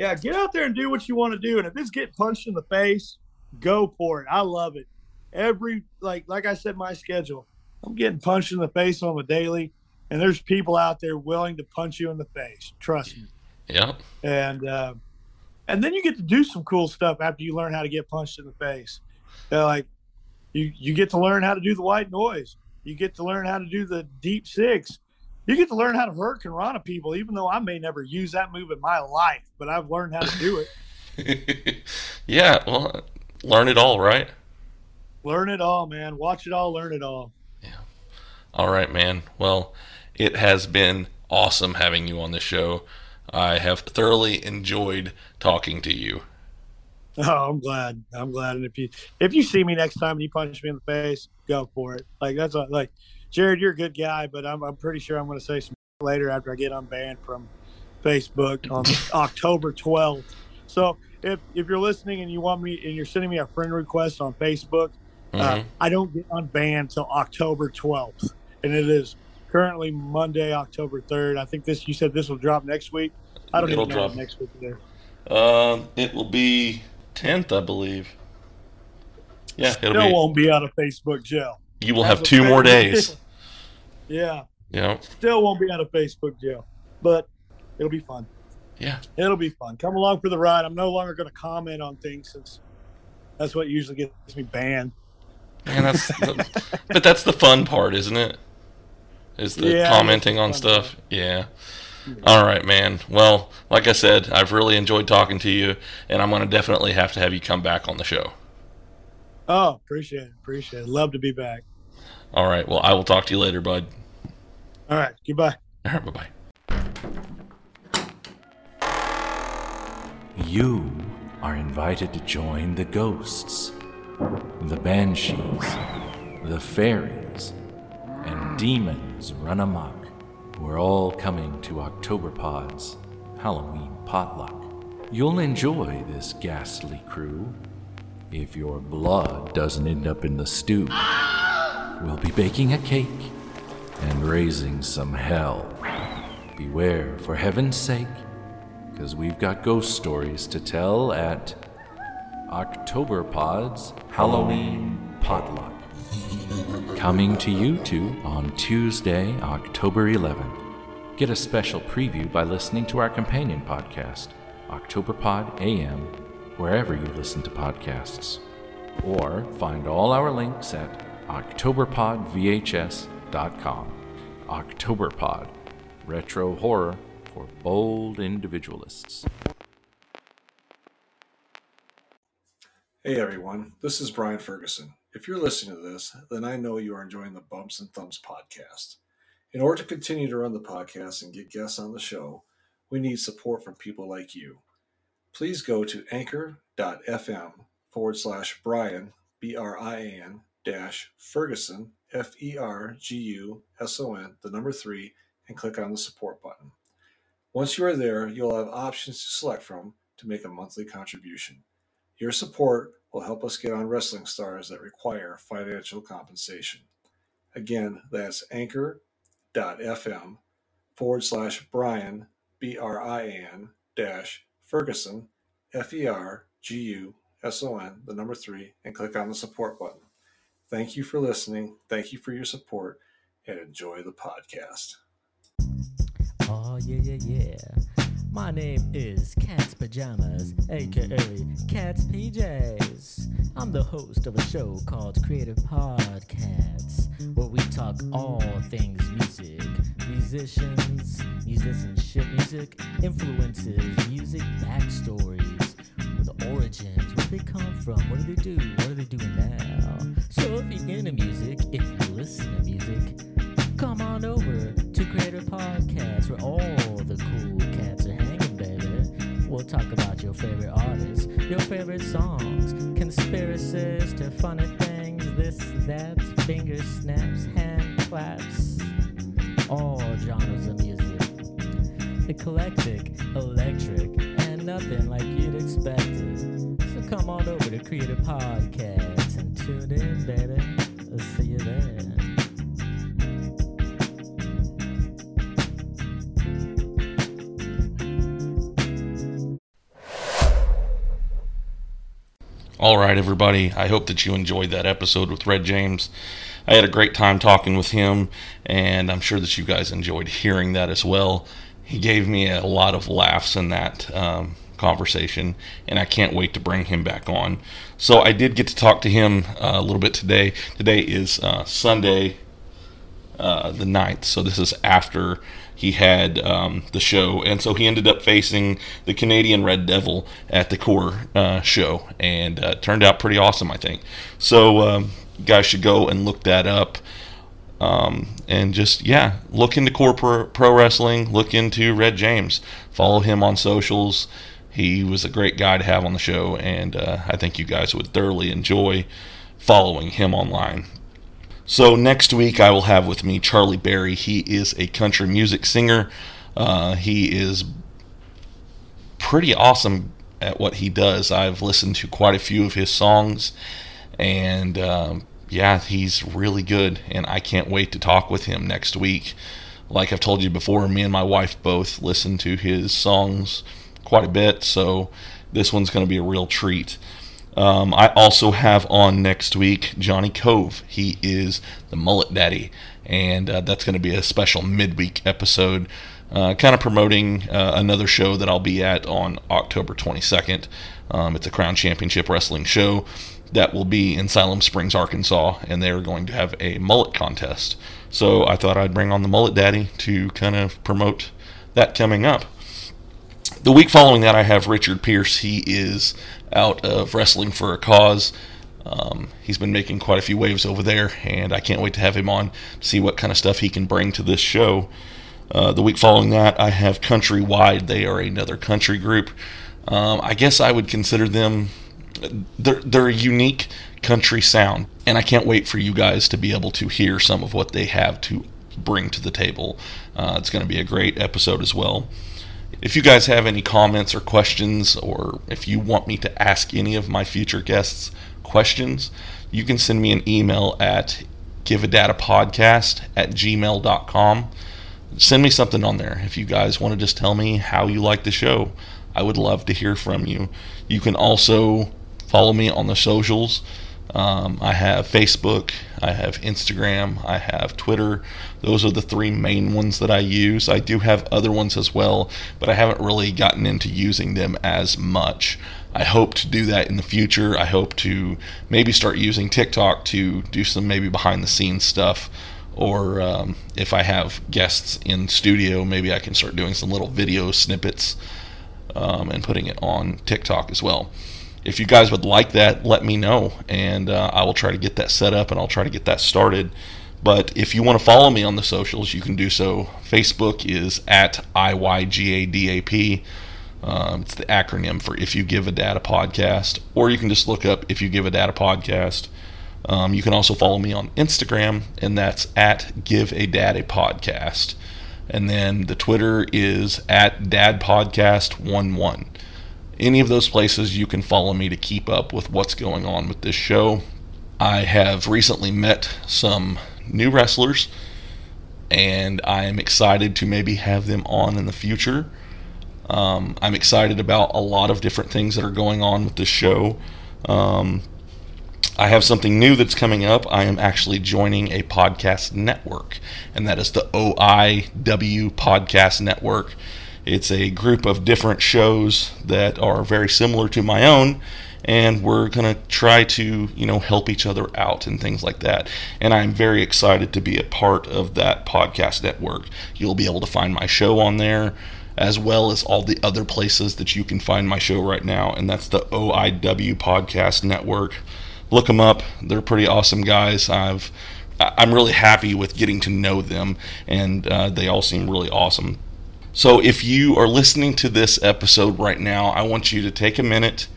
F: yeah, get out there and do what you want to do. And if it's getting punched in the face, go for it. I love it. Every, like, like I said, my schedule, I'm getting punched in the face on the daily, and there's people out there willing to punch you in the face. Trust me.
A: yeah.
F: and uh, and then you get to do some cool stuff after you learn how to get punched in the face. Uh, like you you get to learn how to do the white noise. You get to learn how to do the deep six. You get to learn how to hurricanrana people, even though I may never use that move in my life, but I've learned how to do it.
A: yeah. Well, learn it all, right?
F: learn it all, man. Watch it all, learn it all. Yeah.
A: All right, man. Well, it has been awesome having you on the show. I have thoroughly enjoyed talking to you.
F: Oh, I'm glad. I'm glad. And if you if you see me next time and you punch me in the face, go for it. Like that's what, like Jared, you're a good guy, but I'm I'm pretty sure I'm going to say some later after I get unbanned from Facebook on October 12th. So if if you're listening and you want me and you're sending me a friend request on Facebook, uh,
A: Mhm.
F: I don't get unbanned till October 12th, and it is currently Monday, October 3rd. I think this you said this will drop next week. I don't
A: It'll
F: even know
A: drop.
F: next week there.
A: Um, it will be tenth, I believe. Yeah, it'll
F: Still
A: be.
F: won't be out of Facebook jail.
A: You will have two more days.
F: Yeah.
A: Yeah.
F: Still won't be out of Facebook jail, but it'll be fun.
A: Yeah.
F: It'll be fun. Come along for the ride. I'm no longer going to comment on things since that's what usually gets me banned.
A: Man, that's the, but that's the fun part, isn't it? Is the
F: Yeah,
A: commenting on stuff. Yeah. All right, man. Well, like I said, I've really enjoyed talking to you, and I'm going to definitely have to have you come back on the show.
F: Oh, appreciate it. Appreciate it. Love to be back.
A: All right. Well, I will talk to you later, bud.
F: All right. Goodbye.
A: All right. Bye bye.
G: You are invited to join the ghosts, the banshees, the fairies, and demons run amok, who are all coming to Octoberpod's Halloween potluck. You'll enjoy this ghastly crew if your blood doesn't end up in the stew. We'll be baking a cake and raising some hell. Beware, for heaven's sake, because we've got ghost stories to tell at Octoberpod's Halloween Potluck. Coming to YouTube on Tuesday, October 11th. Get a special preview by listening to our companion podcast, Octoberpod AM, wherever you listen to podcasts. Or find all our links at OctoberpodVHS.com. Octoberpod, retro horror for bold individualists.
H: Hey everyone, this is Brian Ferguson. If you're listening to this, then I know you are enjoying the Bumps and Thumbs podcast. In order to continue to run the podcast and get guests on the show, we need support from people like you. Please go to anchor.fm forward slash Brian, B R I A N, dash Ferguson, F E R G U S O N, the number three, and click on the support button. Once you are there, you'll have options to select from to make a monthly contribution. Your support will help us get on wrestling stars that require financial compensation. Again, that's anchor.fm forward slash Brian, B R I N, dash Ferguson, F E R G U S O N, the number three, and click on the support button. Thank you for listening. Thank you for your support and enjoy the podcast.
I: Oh, yeah, yeah, yeah. My name is Cat's Pajamas, aka Cat's PJs. I'm the host of a show called Creative Podcasts, where we talk all things music, musicians, musicianship, music, influences, music backstories, the origins, where they come from, what do they do, what are they doing now. Favorite artists, your favorite songs, conspiracies to funny things, this, that, finger snaps, hand claps, all genres of music. Eclectic, electric, and nothing like you'd expected. So come on over to Creator Podcast and tune in, baby. I'll see you there.
A: Right, everybody. I hope that you enjoyed that episode with Red James. I had a great time talking with him, and I'm sure that you guys enjoyed hearing that as well. He gave me a lot of laughs in that um, conversation, and I can't wait to bring him back on. So I did get to talk to him uh, a little bit today. Today is uh, Sunday, uh, the 9th, so this is after he had um, the show, and so he ended up facing the Canadian Red Devil at the core uh, show, and uh, turned out pretty awesome, I think. So, um, guys should go and look that up. Um, and just, yeah, look into core pro, pro wrestling, look into Red James, follow him on socials. He was a great guy to have on the show, and uh, I think you guys would thoroughly enjoy following him online. So next week I will have with me Charlie Berry. He is a country music singer. Uh, he is pretty awesome at what he does. I've listened to quite a few of his songs, and um, yeah, he's really good. And I can't wait to talk with him next week. Like I've told you before, me and my wife both listen to his songs quite a bit, so this one's going to be a real treat. Um, I also have on next week Johnny Cove. He is the Mullet Daddy, and uh, that's going to be a special midweek episode, uh, kind of promoting uh, another show that I'll be at on October 22nd. Um, it's a Crown Championship Wrestling show that will be in Siloam Springs, Arkansas, and they're going to have a mullet contest. So I thought I'd bring on the Mullet Daddy to kind of promote that coming up. The week following that, I have Richard Pierce. He is out of Wrestling for a Cause. Um, he's been making quite a few waves over there, and I can't wait to have him on to see what kind of stuff he can bring to this show. Uh, the week following that, I have Countrywide. They are another country group. Um, I guess I would consider them they're they're a unique country sound, and I can't wait for you guys to be able to hear some of what they have to bring to the table. Uh, it's going to be a great episode as well. If you guys have any comments or questions, or if you want me to ask any of my future guests questions, you can send me an email at giveadatapodcast at gmail.com. Send me something on there. If you guys want to just tell me how you like the show, I would love to hear from you. You can also follow me on the socials. Um, I have Facebook, I have Instagram, I have Twitter. Those are the three main ones that I use. I do have other ones as well, but I haven't really gotten into using them as much. I hope to do that in the future. I hope to maybe start using TikTok to do some maybe behind the scenes stuff. Or um, if I have guests in studio, maybe I can start doing some little video snippets um, and putting it on TikTok as well if you guys would like that, let me know, and uh, I will try to get that set up and I'll try to get that started. But if you want to follow me on the socials, you can do so. Facebook is at IYGADAP. Um, it's the acronym for If You Give a Dad a Podcast, or you can just look up If You Give a Dad a Podcast. Um, you can also follow me on Instagram, and that's at Give a Dad a Podcast. And then the Twitter is at Dad Podcast 11 any of those places you can follow me to keep up with what's going on with this show. I have recently met some new wrestlers, and I am excited to maybe have them on in the future. Um, I'm excited about a lot of different things that are going on with this show. Um, I have something new that's coming up. I am actually joining a podcast network, and that is the OIW Podcast Network. It's a group of different shows that are very similar to my own, and we're going to try to, you know, help each other out and things like that. And I'm very excited to be a part of that podcast network. You'll be able to find my show on there as well as all the other places that you can find my show right now, and that's the OIW Podcast Network. Look them up; they're pretty awesome guys. I've I'm really happy with getting to know them, and uh, they all seem really awesome. So if you are listening to this episode right now, I want you to take a minute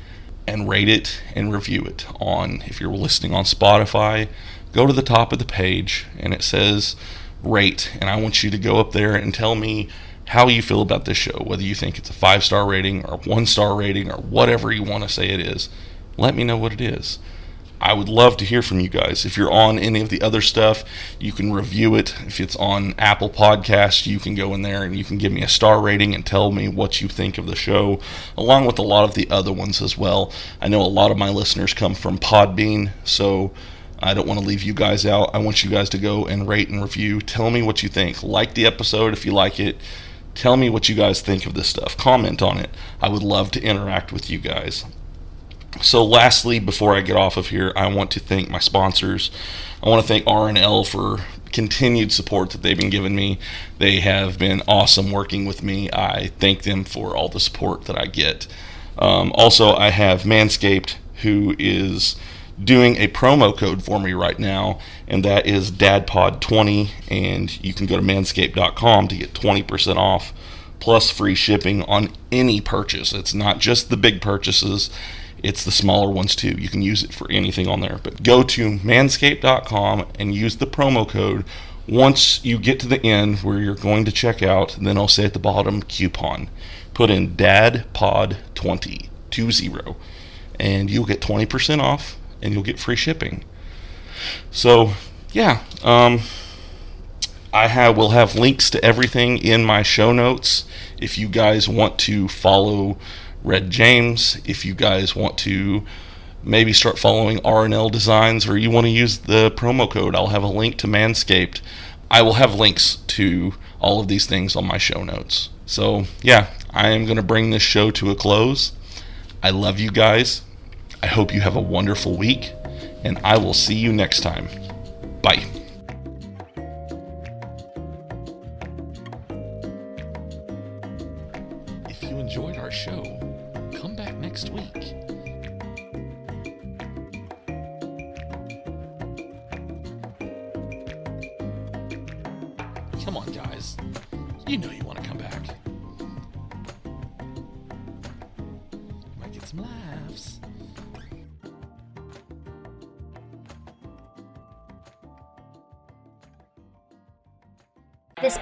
A: and rate it and review it on if you're listening on Spotify, go to the top of the page and it says rate and I want you to go up there and tell me how you feel about this show, whether you think it's a 5-star rating or 1-star rating or whatever you want to say it is. Let me know what it is. I would love to hear from you guys. If you're on any of the other stuff, you can review it. If it's on Apple Podcasts, you can go in there and you can give me a star rating and tell me what you think of the show, along with a lot of the other ones as well. I know a lot of my listeners come from Podbean, so I don't want to leave you guys out. I want you guys to go and rate and review. Tell me what you think. Like the episode if you like it. Tell me what you guys think of this stuff. Comment on it. I would love to interact with you guys. So, lastly, before I get off of here, I want to thank my sponsors. I want to thank R&L for continued support that they've been giving me. They have been awesome working with me. I thank them for all the support that I get. Um, also, I have Manscaped, who is doing a promo code for me right now, and that is DadPod20. And you can go to manscaped.com to get 20% off plus free shipping on any purchase. It's not just the big purchases it's the smaller ones too. You can use it for anything on there. But go to manscaped.com and use the promo code. Once you get to the end where you're going to check out, then I'll say at the bottom coupon. Put in DADPOD20, 20, and you'll get 20% off and you'll get free shipping. So, yeah, um, I have will have links to everything in my show notes if you guys want to follow Red James. If you guys want to maybe start following R&L Designs or you want to use the promo code, I'll have a link to Manscaped. I will have links to all of these things on my show notes. So, yeah, I am going to bring this show to a close. I love you guys. I hope you have a wonderful week, and I will see you next time. Bye.